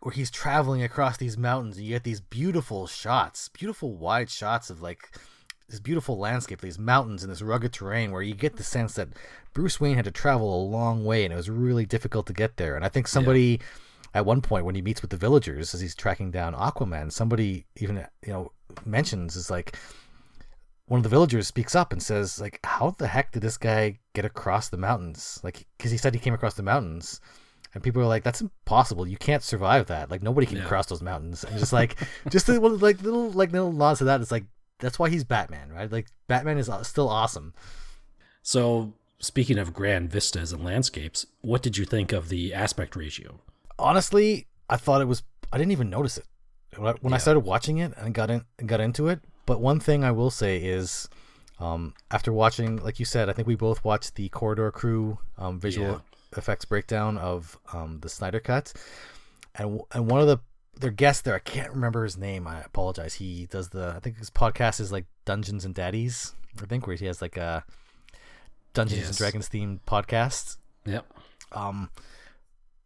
where he's traveling across these mountains and you get these beautiful shots, beautiful wide shots of like this beautiful landscape, these mountains and this rugged terrain where you get the sense that Bruce Wayne had to travel a long way and it was really difficult to get there. And I think somebody at one point when he meets with the villagers as he's tracking down Aquaman, somebody even you know mentions is like one of the villagers speaks up and says like how the heck did this guy get across the mountains? Like because he said he came across the mountains and people are like that's impossible. You can't survive that. Like nobody can Yeah. cross those mountains. And just like just the, like little like little nods to that it's like that's why he's batman right? Like batman is uh, still awesome. So, speaking of grand vistas and landscapes, what did you think of the aspect ratio? honestly i thought it was i didn't even notice it. When I, when I started watching it and got in got into it but one thing i will say is um, after watching like you said i think we both watched the corridor crew um, visual Yeah. Effects breakdown of um, the snyder cut and and one of the their guests there i can't remember his name i apologize he does the i think his podcast is like dungeons and daddies i think where he has like a dungeons and dragons themed podcast Yep. um,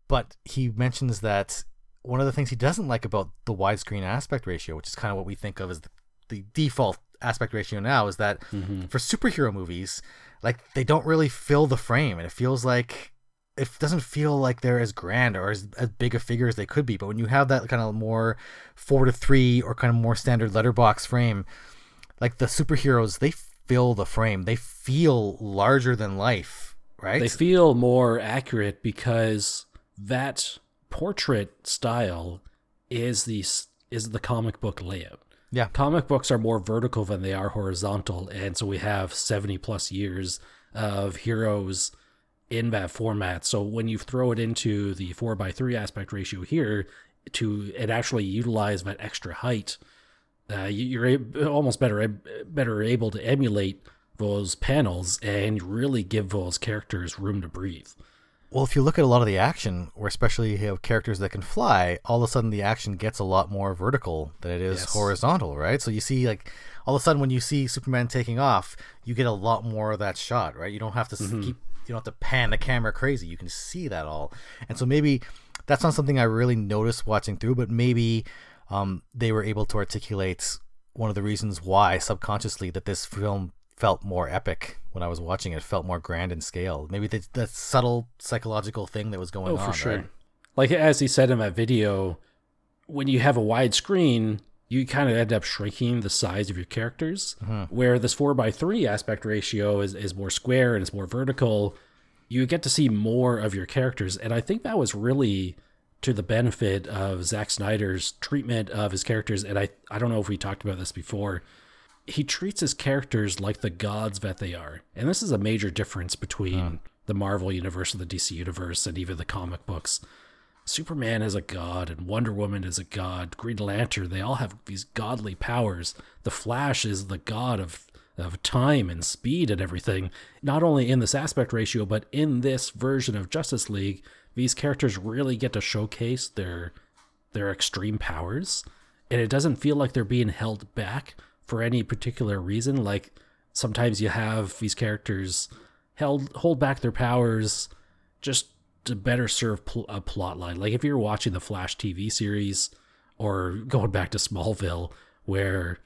but he mentions that one of the things he doesn't like about the widescreen aspect ratio, which is kind of what we think of as the, the default aspect ratio now, is that Mm-hmm. for superhero movies, like they don't really fill the frame, and it feels like it doesn't feel like they're as grand or as, as big a figure as they could be. But when you have that kind of more four to three or kind of more standard letterbox frame, like the superheroes, they fill the frame. They feel larger than life, right? They feel more accurate because that portrait style is the is the comic book layout. yeah. Comic books are more vertical than they are horizontal, and so we have 70 plus years of heroes in that format. So when you throw it into the 4 by 3 aspect ratio here to it actually utilize that extra height, uh, you- you're a- almost better better able to emulate those panels and really give those characters room to breathe. Well, if you look at a lot of the action, where especially you have characters that can fly, all of a sudden the action gets a lot more vertical than it is Yes. horizontal, right? So you see, like, all of a sudden when you see Superman taking off, you get a lot more of that shot, right? You don't have to s keep, you don't have to pan the camera crazy. You can see that all, and so maybe that's not something I really noticed watching through, but maybe um, they were able to articulate one of the reasons why subconsciously that this film felt more epic when I was watching it, felt more grand in scale. Maybe the, the subtle psychological thing that was going Oh, on. for sure. right? Like as he said in that video, when you have a wide screen, you kind of end up shrinking the size of your characters. Uh-huh. Where this four by three aspect ratio is, is more square and it's more vertical, you get to see more of your characters. And I think that was really to the benefit of Zack Snyder's treatment of his characters. And I, I don't know if we talked about this before. He treats his characters like the gods that they are. And this is a major difference between the Marvel universe and the DC universe and even the comic books. Superman is a god and Wonder Woman is a god. Green Lantern, they all have these godly powers. The Flash is the god of of time and speed and everything. Not only in this aspect ratio, but in this version of Justice League, these characters really get to showcase their their extreme powers. And it doesn't feel like they're being held back for any particular reason. Like sometimes you have these characters held hold back their powers just to better serve pl- a plot line. Like if you're watching the Flash TV series or going back to Smallville, where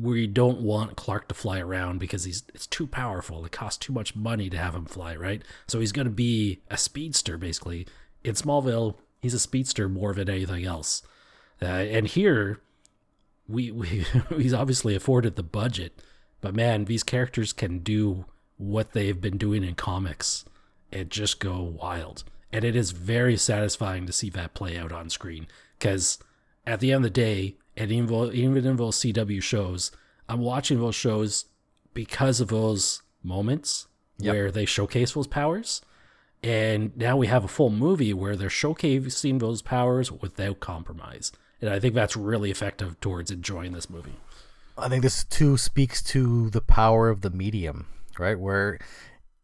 we don't want Clark to fly around because he's it's too powerful. It costs too much money to have him fly, right? So he's going to be a speedster basically. In Smallville, he's a speedster more than anything else. Uh, and here, we, we he's obviously afforded the budget, but man, these characters can do what they've been doing in comics and just go wild. And it is very satisfying to see that play out on screen because at the end of the day, and even even in those CW shows, I'm watching those shows because of those moments Yep. where they showcase those powers. And now we have a full movie where they're showcasing those powers without compromise. And I think that's really effective towards enjoying this movie. I think this too speaks to the power of the medium, right? Where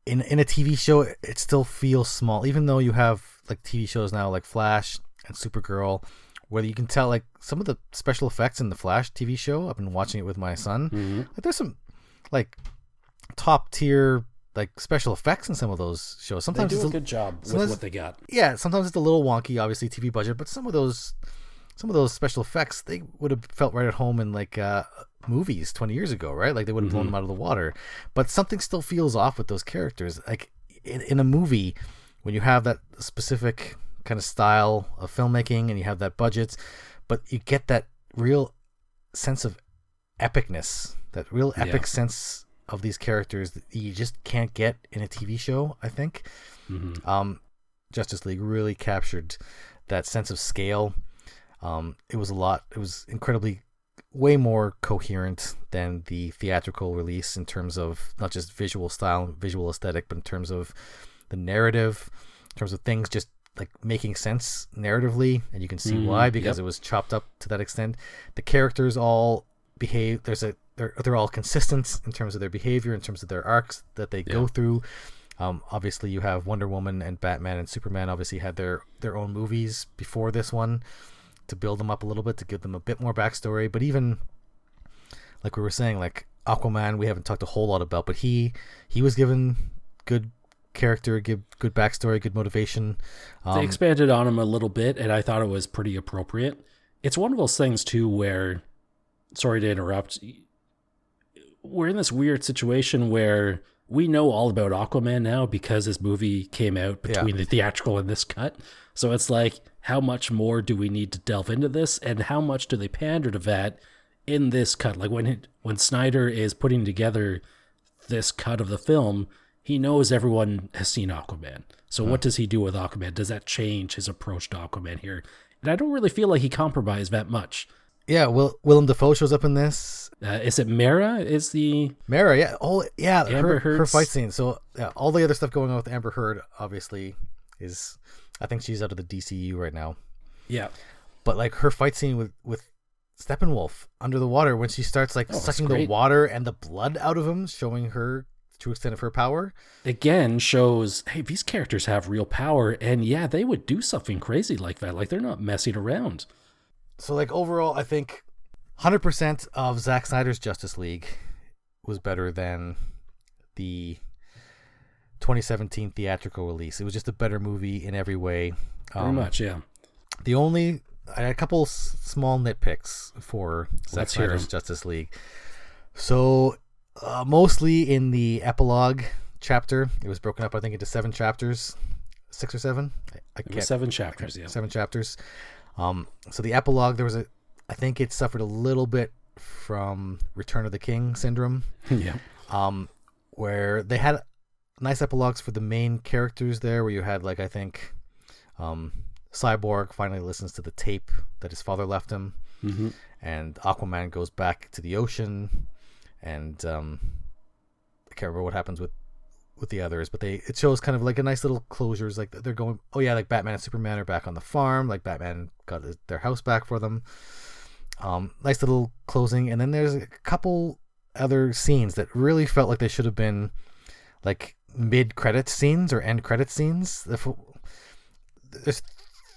in in a TV show, it still feels small, even though you have like TV shows now like Flash and Supergirl, where you can tell like some of the special effects in the Flash TV show. I've been watching it with my son. Mm-hmm. Like there's some like top tier like special effects in some of those shows. They Sometimes do it's a a, good job with what they got. yeah, sometimes it's a little wonky, obviously TV budget, but some of those some of those special effects they would have felt right at home in like uh, movies 20 years ago, right? Like they would have blown them out of the water. But something still feels off with those characters. Like in, in a movie, when you have that specific kind of style of filmmaking and you have that budget, but you get that real sense of epicness, that real epic Yeah. sense of these characters that you just can't get in a TV show, I think Mhm. um, Justice League really captured that sense of scale. Um, it was a lot. It was incredibly, way more coherent than the theatrical release in terms of not just visual style, and visual aesthetic, but in terms of the narrative, in terms of things just like making sense narratively, and you can see Mm, why because yep. it was chopped up to that extent. The characters all behave. There's a they're they're all consistent in terms of their behavior, in terms of their arcs that they go through. Um, obviously, you have Wonder Woman and Batman and Superman. Obviously, had their their own movies before this one to build them up a little bit to give them a bit more backstory. But even like we were saying, like Aquaman, we haven't talked a whole lot about, but he he was given good character, give good backstory, good motivation. They Um, expanded on him a little bit, and I thought it was pretty appropriate. It's one of those things too where, sorry to interrupt, we're in this weird situation where we know all about Aquaman now because this movie came out Yeah. between the theatrical and this cut. So it's like, how much more do we need to delve into this, and how much do they pander to that in this cut? Like when it, when Snyder is putting together this cut of the film, he knows everyone has seen Aquaman. So what does he do with Aquaman? Does that change his approach to Aquaman here? And I don't really feel like he compromised that much. yeah, Will, Willem Dafoe shows up in this. Uh, is it Mera? Is the Mera, yeah, oh yeah, Amber her, her fight scene. So yeah, all the other stuff going on with Amber Heard, obviously, is I think she's out of the DCU right now. yeah? but like her fight scene with with Steppenwolf under the water when she starts like Oh, sucking the water and the blood out of him, showing her true extent of her power. Again, shows hey these characters have real power, and yeah, they would do something crazy like that. Like they're not messing around. So like overall, I think hundred percent of Zack Snyder's Justice League was better than the 2017 theatrical release. It was just a better movie in every way. Very Um, much, yeah. The only I had a couple s- small nitpicks for Zack Snyder's. Justice League. So, uh, mostly in the epilogue chapter, it was broken up, I think, into seven chapters, six or seven. I, I It was seven chapters. Yeah. seven chapters. Um, so the epilogue, there was a, I think it suffered a little bit from Return of the King syndrome, yeah. um, where they had nice epilogues for the main characters there, where you had like I think, um, Cyborg finally listens to the tape that his father left him, hmm and Aquaman goes back to the ocean, and um, I can't remember what happens with with the others, but they it shows kind of like a nice little closures. Like they're going, oh yeah, like Batman and Superman are back on the farm. Like Batman got their house back for them. Um, nice little closing, and then there's a couple other scenes that really felt like they should have been like mid credit scenes or end credit scenes. There's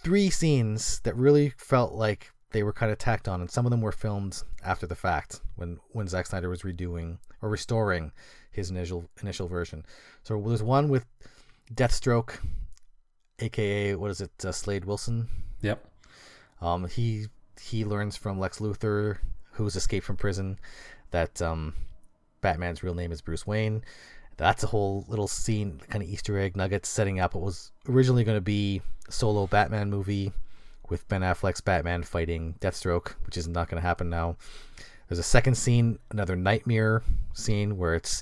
three scenes that really felt like they were kind of tacked on, and some of them were filmed after the fact when when Zack Snyder was redoing or restoring his initial initial version. So there's one with Deathstroke, aka what is it, uh, Slade Wilson. Yep. Um, he he learns from Lex Luthor, who's escaped from prison, that um, Batman's real name is Bruce Wayne. That's a whole little scene, kind of Easter egg nuggets setting up what was originally going to be solo Batman movie with Ben Affleck's Batman fighting Deathstroke, which is not going to happen now. There's a second scene, another nightmare scene where it's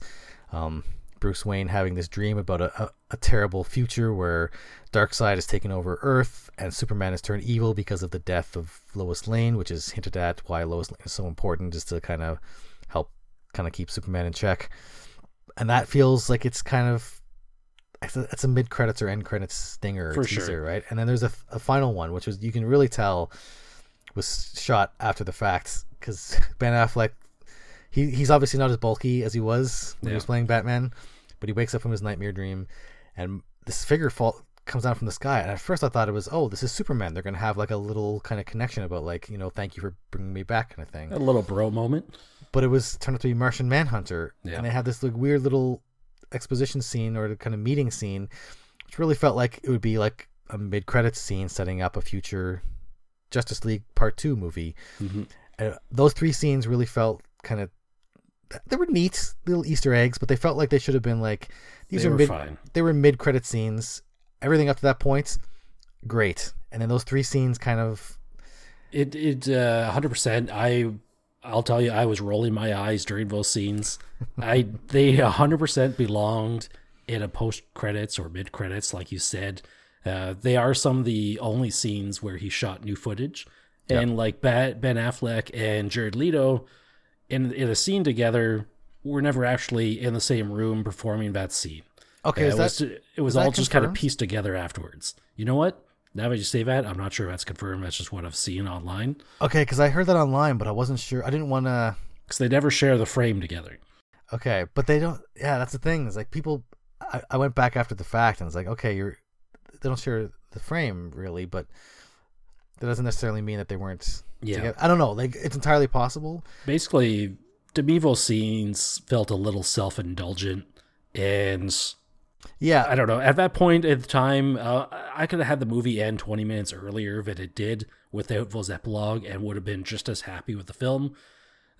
um, Bruce Wayne having this dream about a, a, a terrible future where Darkseid has taken over Earth and Superman has turned evil because of the death of Lois Lane, which is hinted at why Lois Lane is so important, just to kind of help kind of keep Superman in check. And that feels like it's kind of it's a, it's a mid credits or end credits stinger For teaser, sure. right? And then there's a, a final one, which was you can really tell was shot after the fact because Ben Affleck, he he's obviously not as bulky as he was when he was playing Batman, but he wakes up from his nightmare dream, and this figure fall comes down from the sky. And at first I thought it was, oh, this is Superman. They're gonna have like a little kind of connection about like you know, thank you for bringing me back kind of thing A little bro moment. But it was turned out to be Martian Manhunter, Yeah. and they had this like weird little exposition scene or kind of meeting scene, which really felt like it would be like a mid credits scene setting up a future Justice League Part Two movie. hmm Uh, those three scenes really felt kind of they were neat little Easter eggs, but they felt like they should have been like these They are were mid fine. they were mid credit scenes. Everything up to that point, great, and then those three scenes kind of It it uh, hundred percent. I I'll tell you, I was rolling my eyes during those scenes. I they hundred percent belonged in a post credits or mid credits, like you said. Uh, they are some of the only scenes where he shot new footage, and like Ben Affleck and Jared Leto in in a scene together were never actually in the same room performing that scene. okay. Is it that was it was all just kind of pieced together afterwards. You know what? Now that you say that, I'm not sure if that's confirmed. That's just what I've seen online okay? Because I heard that online, but I wasn't sure. I didn't want to. because they never share the frame together. Okay, but they don't. Yeah, that's the thing. Is like people. I, I went back after the fact and it's like, okay, you're. They don't share the frame really, but that doesn't necessarily mean that they weren't. Yeah. together. I don't know. Like it's entirely possible. Basically, Demevo scenes felt a little self indulgent, and Yeah, I don't know. At that point at the time, uh, I could have had the movie end 20 minutes earlier than it did without those epilogue, and would have been just as happy with the film.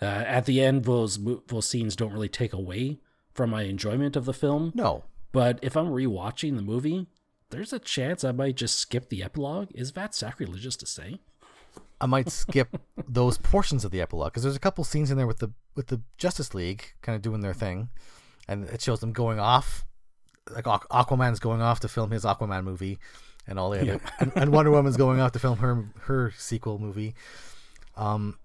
Uh, at the end, those those scenes don't really take away from my enjoyment of the film. no. But if I'm rewatching the movie, there's a chance I might just skip the epilogue. Is that sacrilegious to say? I might skip those portions of the epilogue because there's a couple scenes in there with the with the Justice League kind of doing their thing, and it shows them going off, like Aqu- Aquaman's going off to film his Aquaman movie, and all the other, and, and Wonder Woman's going off to film her her sequel movie, um,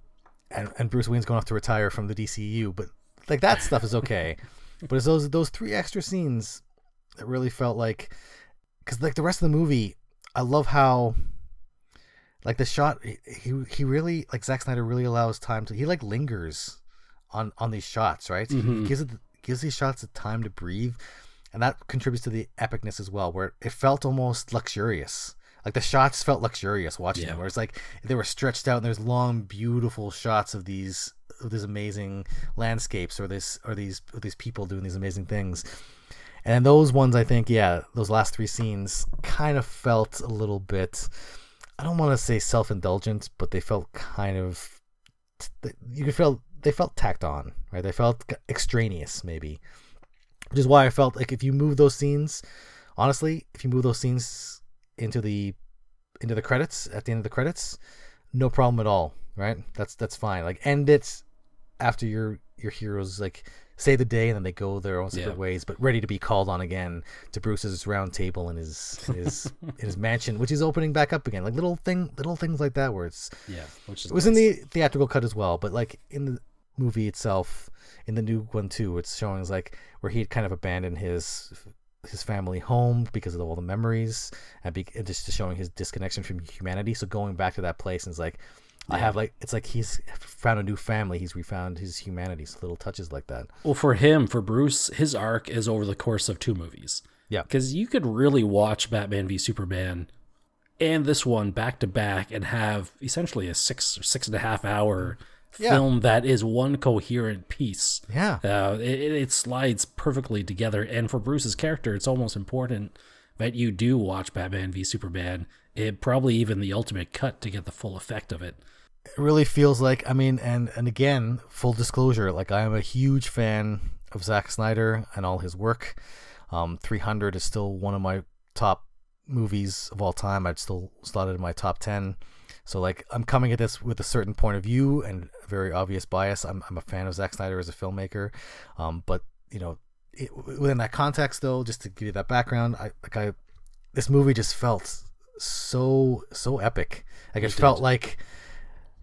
and and Bruce Wayne's going off to retire from the DCU. But like that stuff is okay, but it's those those three extra scenes that really felt like, because like the rest of the movie, I love how like the shot he he really like Zack Snyder really allows time to he like lingers on on these shots right Mhm. he gives it gives these shots the time to breathe and that contributes to the epicness as well where it felt almost luxurious like the shots felt luxurious watching Yeah. them where it's like they were stretched out and there's long beautiful shots of these of these amazing landscapes or this or these or these people doing these amazing things and those ones i think yeah those last three scenes kind of felt a little bit I don't want to say self indulgent, but they felt kind of you could feel they felt tacked on, right? They felt extraneous, maybe, which is why I felt like if you move those scenes, honestly, if you move those scenes into the into the credits at the end of the credits, no problem at all, right? That's that's fine. Like end it after your your heroes like say the day and then they go their own separate yeah. ways, but ready to be called on again to Bruce's round table in his his in his mansion, which is opening back up again. Like little thing, little things like that, where it's yeah, which it was nice. in the theatrical cut as well, but like in the movie itself, in the new one too, it's showing like where he had kind of abandoned his his family home because of all the memories and, be, and just showing his disconnection from humanity. So going back to that place and it's like yeah. I have like it's like he's found a new family. He's refound his humanity. So little touches like that. Well, for him, for Bruce, his arc is over the course of two movies. Yeah, because you could really watch Batman v Superman and this one back to back and have essentially a six or six and a half hour yeah. film that is one coherent piece. Yeah, uh, it, it slides perfectly together. And for Bruce's character, it's almost important that you do watch Batman v Superman. It probably even the ultimate cut to get the full effect of it it really feels like I mean, and and again, full disclosure, like I am a huge fan of Zack Snyder and all his work. Um, 300 is still one of my top movies of all time. I'd still slot it in my top 10. So like I'm coming at this with a certain point of view and very obvious bias. I'm I'm a fan of Zack Snyder as a filmmaker, um, but you know, it, within that context though, just to give you that background, I like I this movie just felt so so epic. Like it, it felt like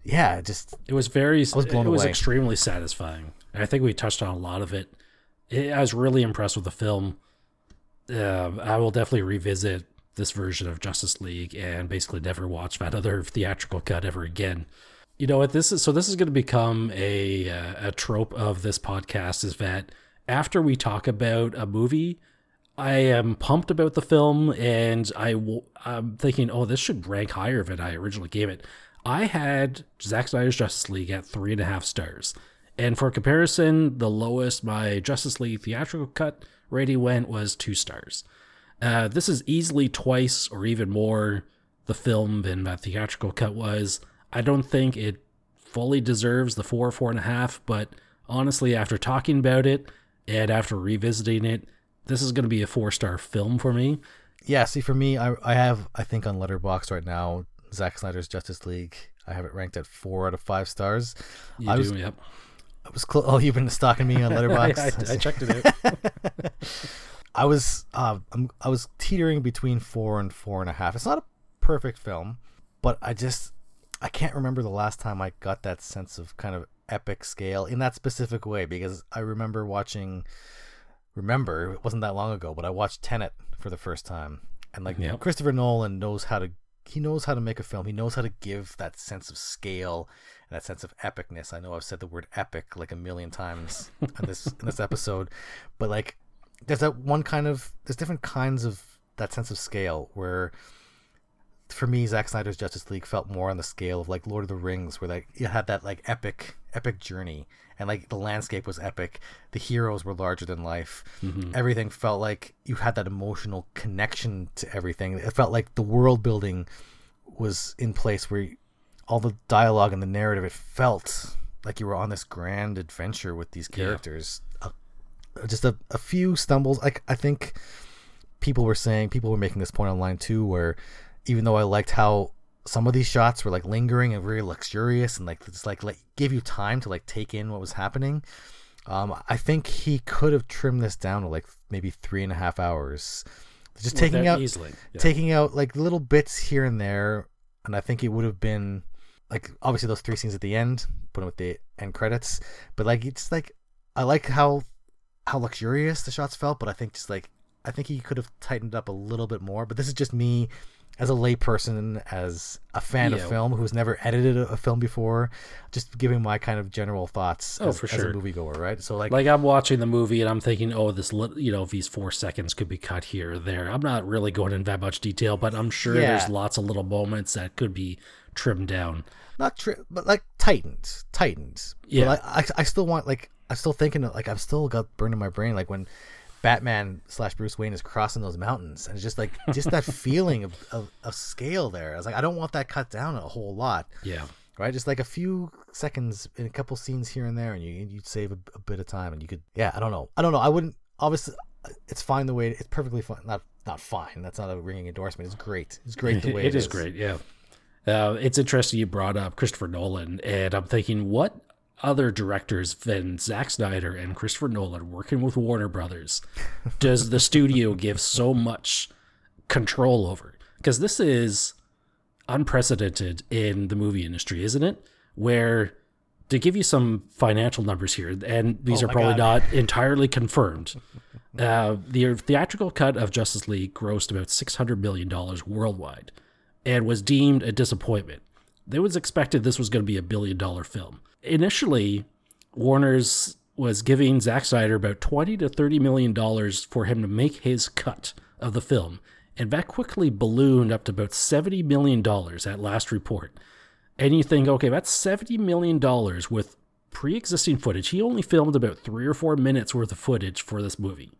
yeah, just it was very. I was blown it was away. extremely satisfying. And I think we touched on a lot of it. it I was really impressed with the film. Uh, I will definitely revisit this version of Justice League and basically never watch that other theatrical cut ever again. You know what? This is so. This is going to become a uh, a trope of this podcast. Is that after we talk about a movie, I am pumped about the film, and I w- I'm thinking, oh, this should rank higher than I originally gave it. I had Zack Snyder's Justice League at three and a half stars. And for comparison, the lowest my Justice League theatrical cut rating went was two stars. Uh, this is easily twice or even more the film than that theatrical cut was. I don't think it fully deserves the four, or four and a half, but honestly, after talking about it and after revisiting it, this is going to be a four star film for me. Yeah, see, for me, I, I have, I think on Letterboxd right now, Zack Snyder's Justice League. I have it ranked at four out of five stars. You I do, was, yep. I was close. Oh, you've been stalking me on Letterboxd. I, I, I, checked it out. I was uh, i was teetering between four and four and a half. It's not a perfect film, but I just I can't remember the last time I got that sense of kind of epic scale in that specific way because I remember watching. Remember, it wasn't that long ago, but I watched Tenet for the first time, and like. Christopher Nolan knows how to he knows how to make a film. He knows how to give that sense of scale and that sense of epicness. I know I've said the word epic like a million times in this in this episode, but like there's that one kind of there's different kinds of that sense of scale where for me Zack Snyder's Justice League felt more on the scale of like Lord of the Rings where like you had that like epic epic journey and like the landscape was epic. The heroes were larger than life. Mm-hmm. everything felt like you had that emotional connection to everything. It felt like the world building was in place where all the dialogue and the narrative it felt like you were on this grand adventure with these characters. Yeah. uh, just a, a few stumbles. Like i think people were saying people were making this point online too where even though i liked how some of these shots were like lingering and very luxurious and like just like like give you time to like take in what was happening. Um, I think he could have trimmed this down to like maybe three and a half hours, just well, taking out easily, yeah. taking out like little bits here and there, and I think it would have been like obviously those three scenes at the end, put them with the end credits, but like it's like I like how how luxurious the shots felt, but I think just like I think he could have tightened up a little bit more. But this is just me as a layperson, as a fan yeah. of film who's never edited a, a, film before, just giving my kind of general thoughts oh, as, for sure. as a moviegoer, right? So like, like I'm watching the movie and I'm thinking, oh, this, you know, these four seconds could be cut here or there. I'm not really going into that much detail, but I'm sure yeah. there's lots of little moments that could be trimmed down. Not trim, but like tightened, tightened. Yeah, I, I, I still want like I'm still thinking like I've still got burned in my brain like when Batman slash Bruce Wayne is crossing those mountains, and it's just like just that feeling of, of, of scale there. I was like, I don't want that cut down a whole lot. Yeah. Right, just like a few seconds in a couple scenes here and there, and you you'd save a, a bit of time, and you could, yeah, I don't know, I don't know, I wouldn't obviously, it's fine the way it's perfectly fine, not not fine. That's not a ringing endorsement. It's great. It's great the way it, it is. great. Yeah. Uh, it's interesting you brought up Christopher Nolan, and I'm thinking, what other directors than Zack Snyder and Christopher Nolan working with Warner Brothers does the studio give so much control over? Because this is unprecedented in the movie industry, isn't it? Where to give you some financial numbers here, and these oh are probably God. not entirely confirmed. Uh, the theatrical cut of Justice League grossed about $600 million worldwide and was deemed a disappointment. It was expected this was going to be a billion dollar film. Initially, Warner's was giving Zack Snyder about 20 to 30 million dollars for him to make his cut of the film, and that quickly ballooned up to about 70 million dollars at last report. And you think, okay, that's 70 million dollars with pre-existing footage. He only filmed about 3 or 4 minutes worth of footage for this movie.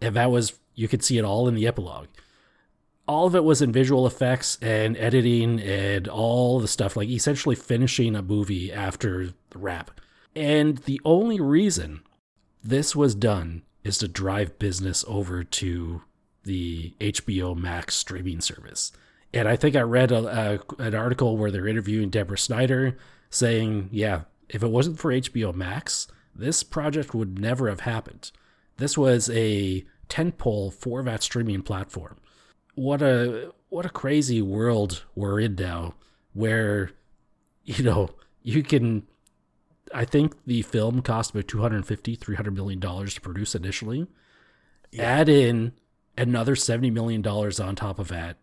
And that was you could see it all in the epilogue all of it was in visual effects and editing and all the stuff, like essentially finishing a movie after the wrap. And the only reason this was done is to drive business over to the HBO Max streaming service. And I think I read a, a, an article where they're interviewing Deborah Snyder saying, yeah, if it wasn't for HBO Max, this project would never have happened. This was a tentpole for that streaming platform what a what a crazy world we're in now where you know you can i think the film cost about 250 300 million dollars to produce initially. Yeah. add in another 70 million dollars on top of that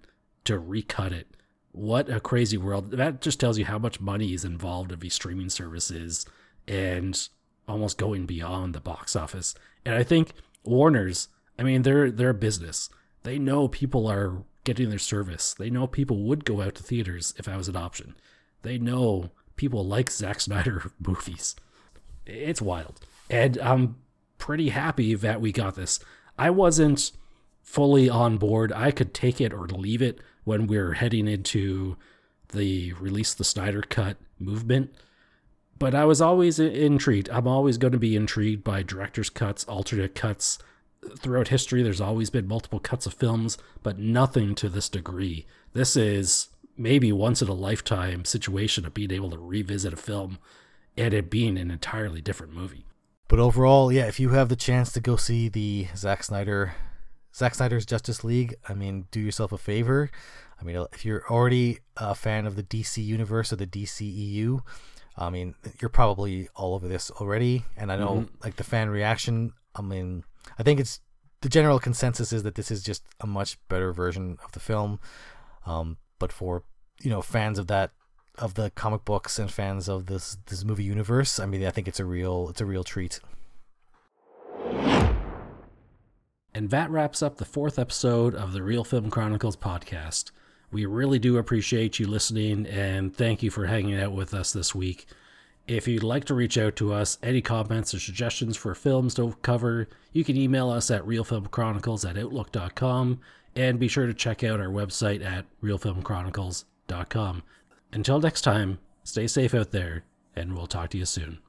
to recut it. What a crazy world. That just tells you how much money is involved of these streaming services and almost going beyond the box office. And i think warner's i mean they're they're a business they know people are getting their service. They know people would go out to theaters if that was an option. They know people like Zack Snyder movies. It's wild. And I'm pretty happy that we got this. I wasn't fully on board. I could take it or leave it when we are heading into the release the Snyder cut movement. But I was always intrigued. I'm always going to be intrigued by director's cuts, alternate cuts, throughout history, there's always been multiple cuts of films, but nothing to this degree. This is maybe once in a lifetime situation of being able to revisit a film and it being an entirely different movie. But overall, yeah, if you have the chance to go see the Zack Snyder, Zack Snyder's Justice League, I mean, do yourself a favor. I mean, if you're already a fan of the DC universe or the DCEU, I mean, you're probably all over this already. And I know, mm-hmm. like the fan reaction. I mean, I think it's the general consensus is that this is just a much better version of the film. Um, but for you know fans of that of the comic books and fans of this this movie universe, I mean, I think it's a real it's a real treat. And that wraps up the fourth episode of the Real Film Chronicles podcast. We really do appreciate you listening and thank you for hanging out with us this week. If you'd like to reach out to us, any comments or suggestions for films to cover, you can email us at realfilmchronicles at outlook.com and be sure to check out our website at realfilmchronicles.com. Until next time, stay safe out there, and we'll talk to you soon.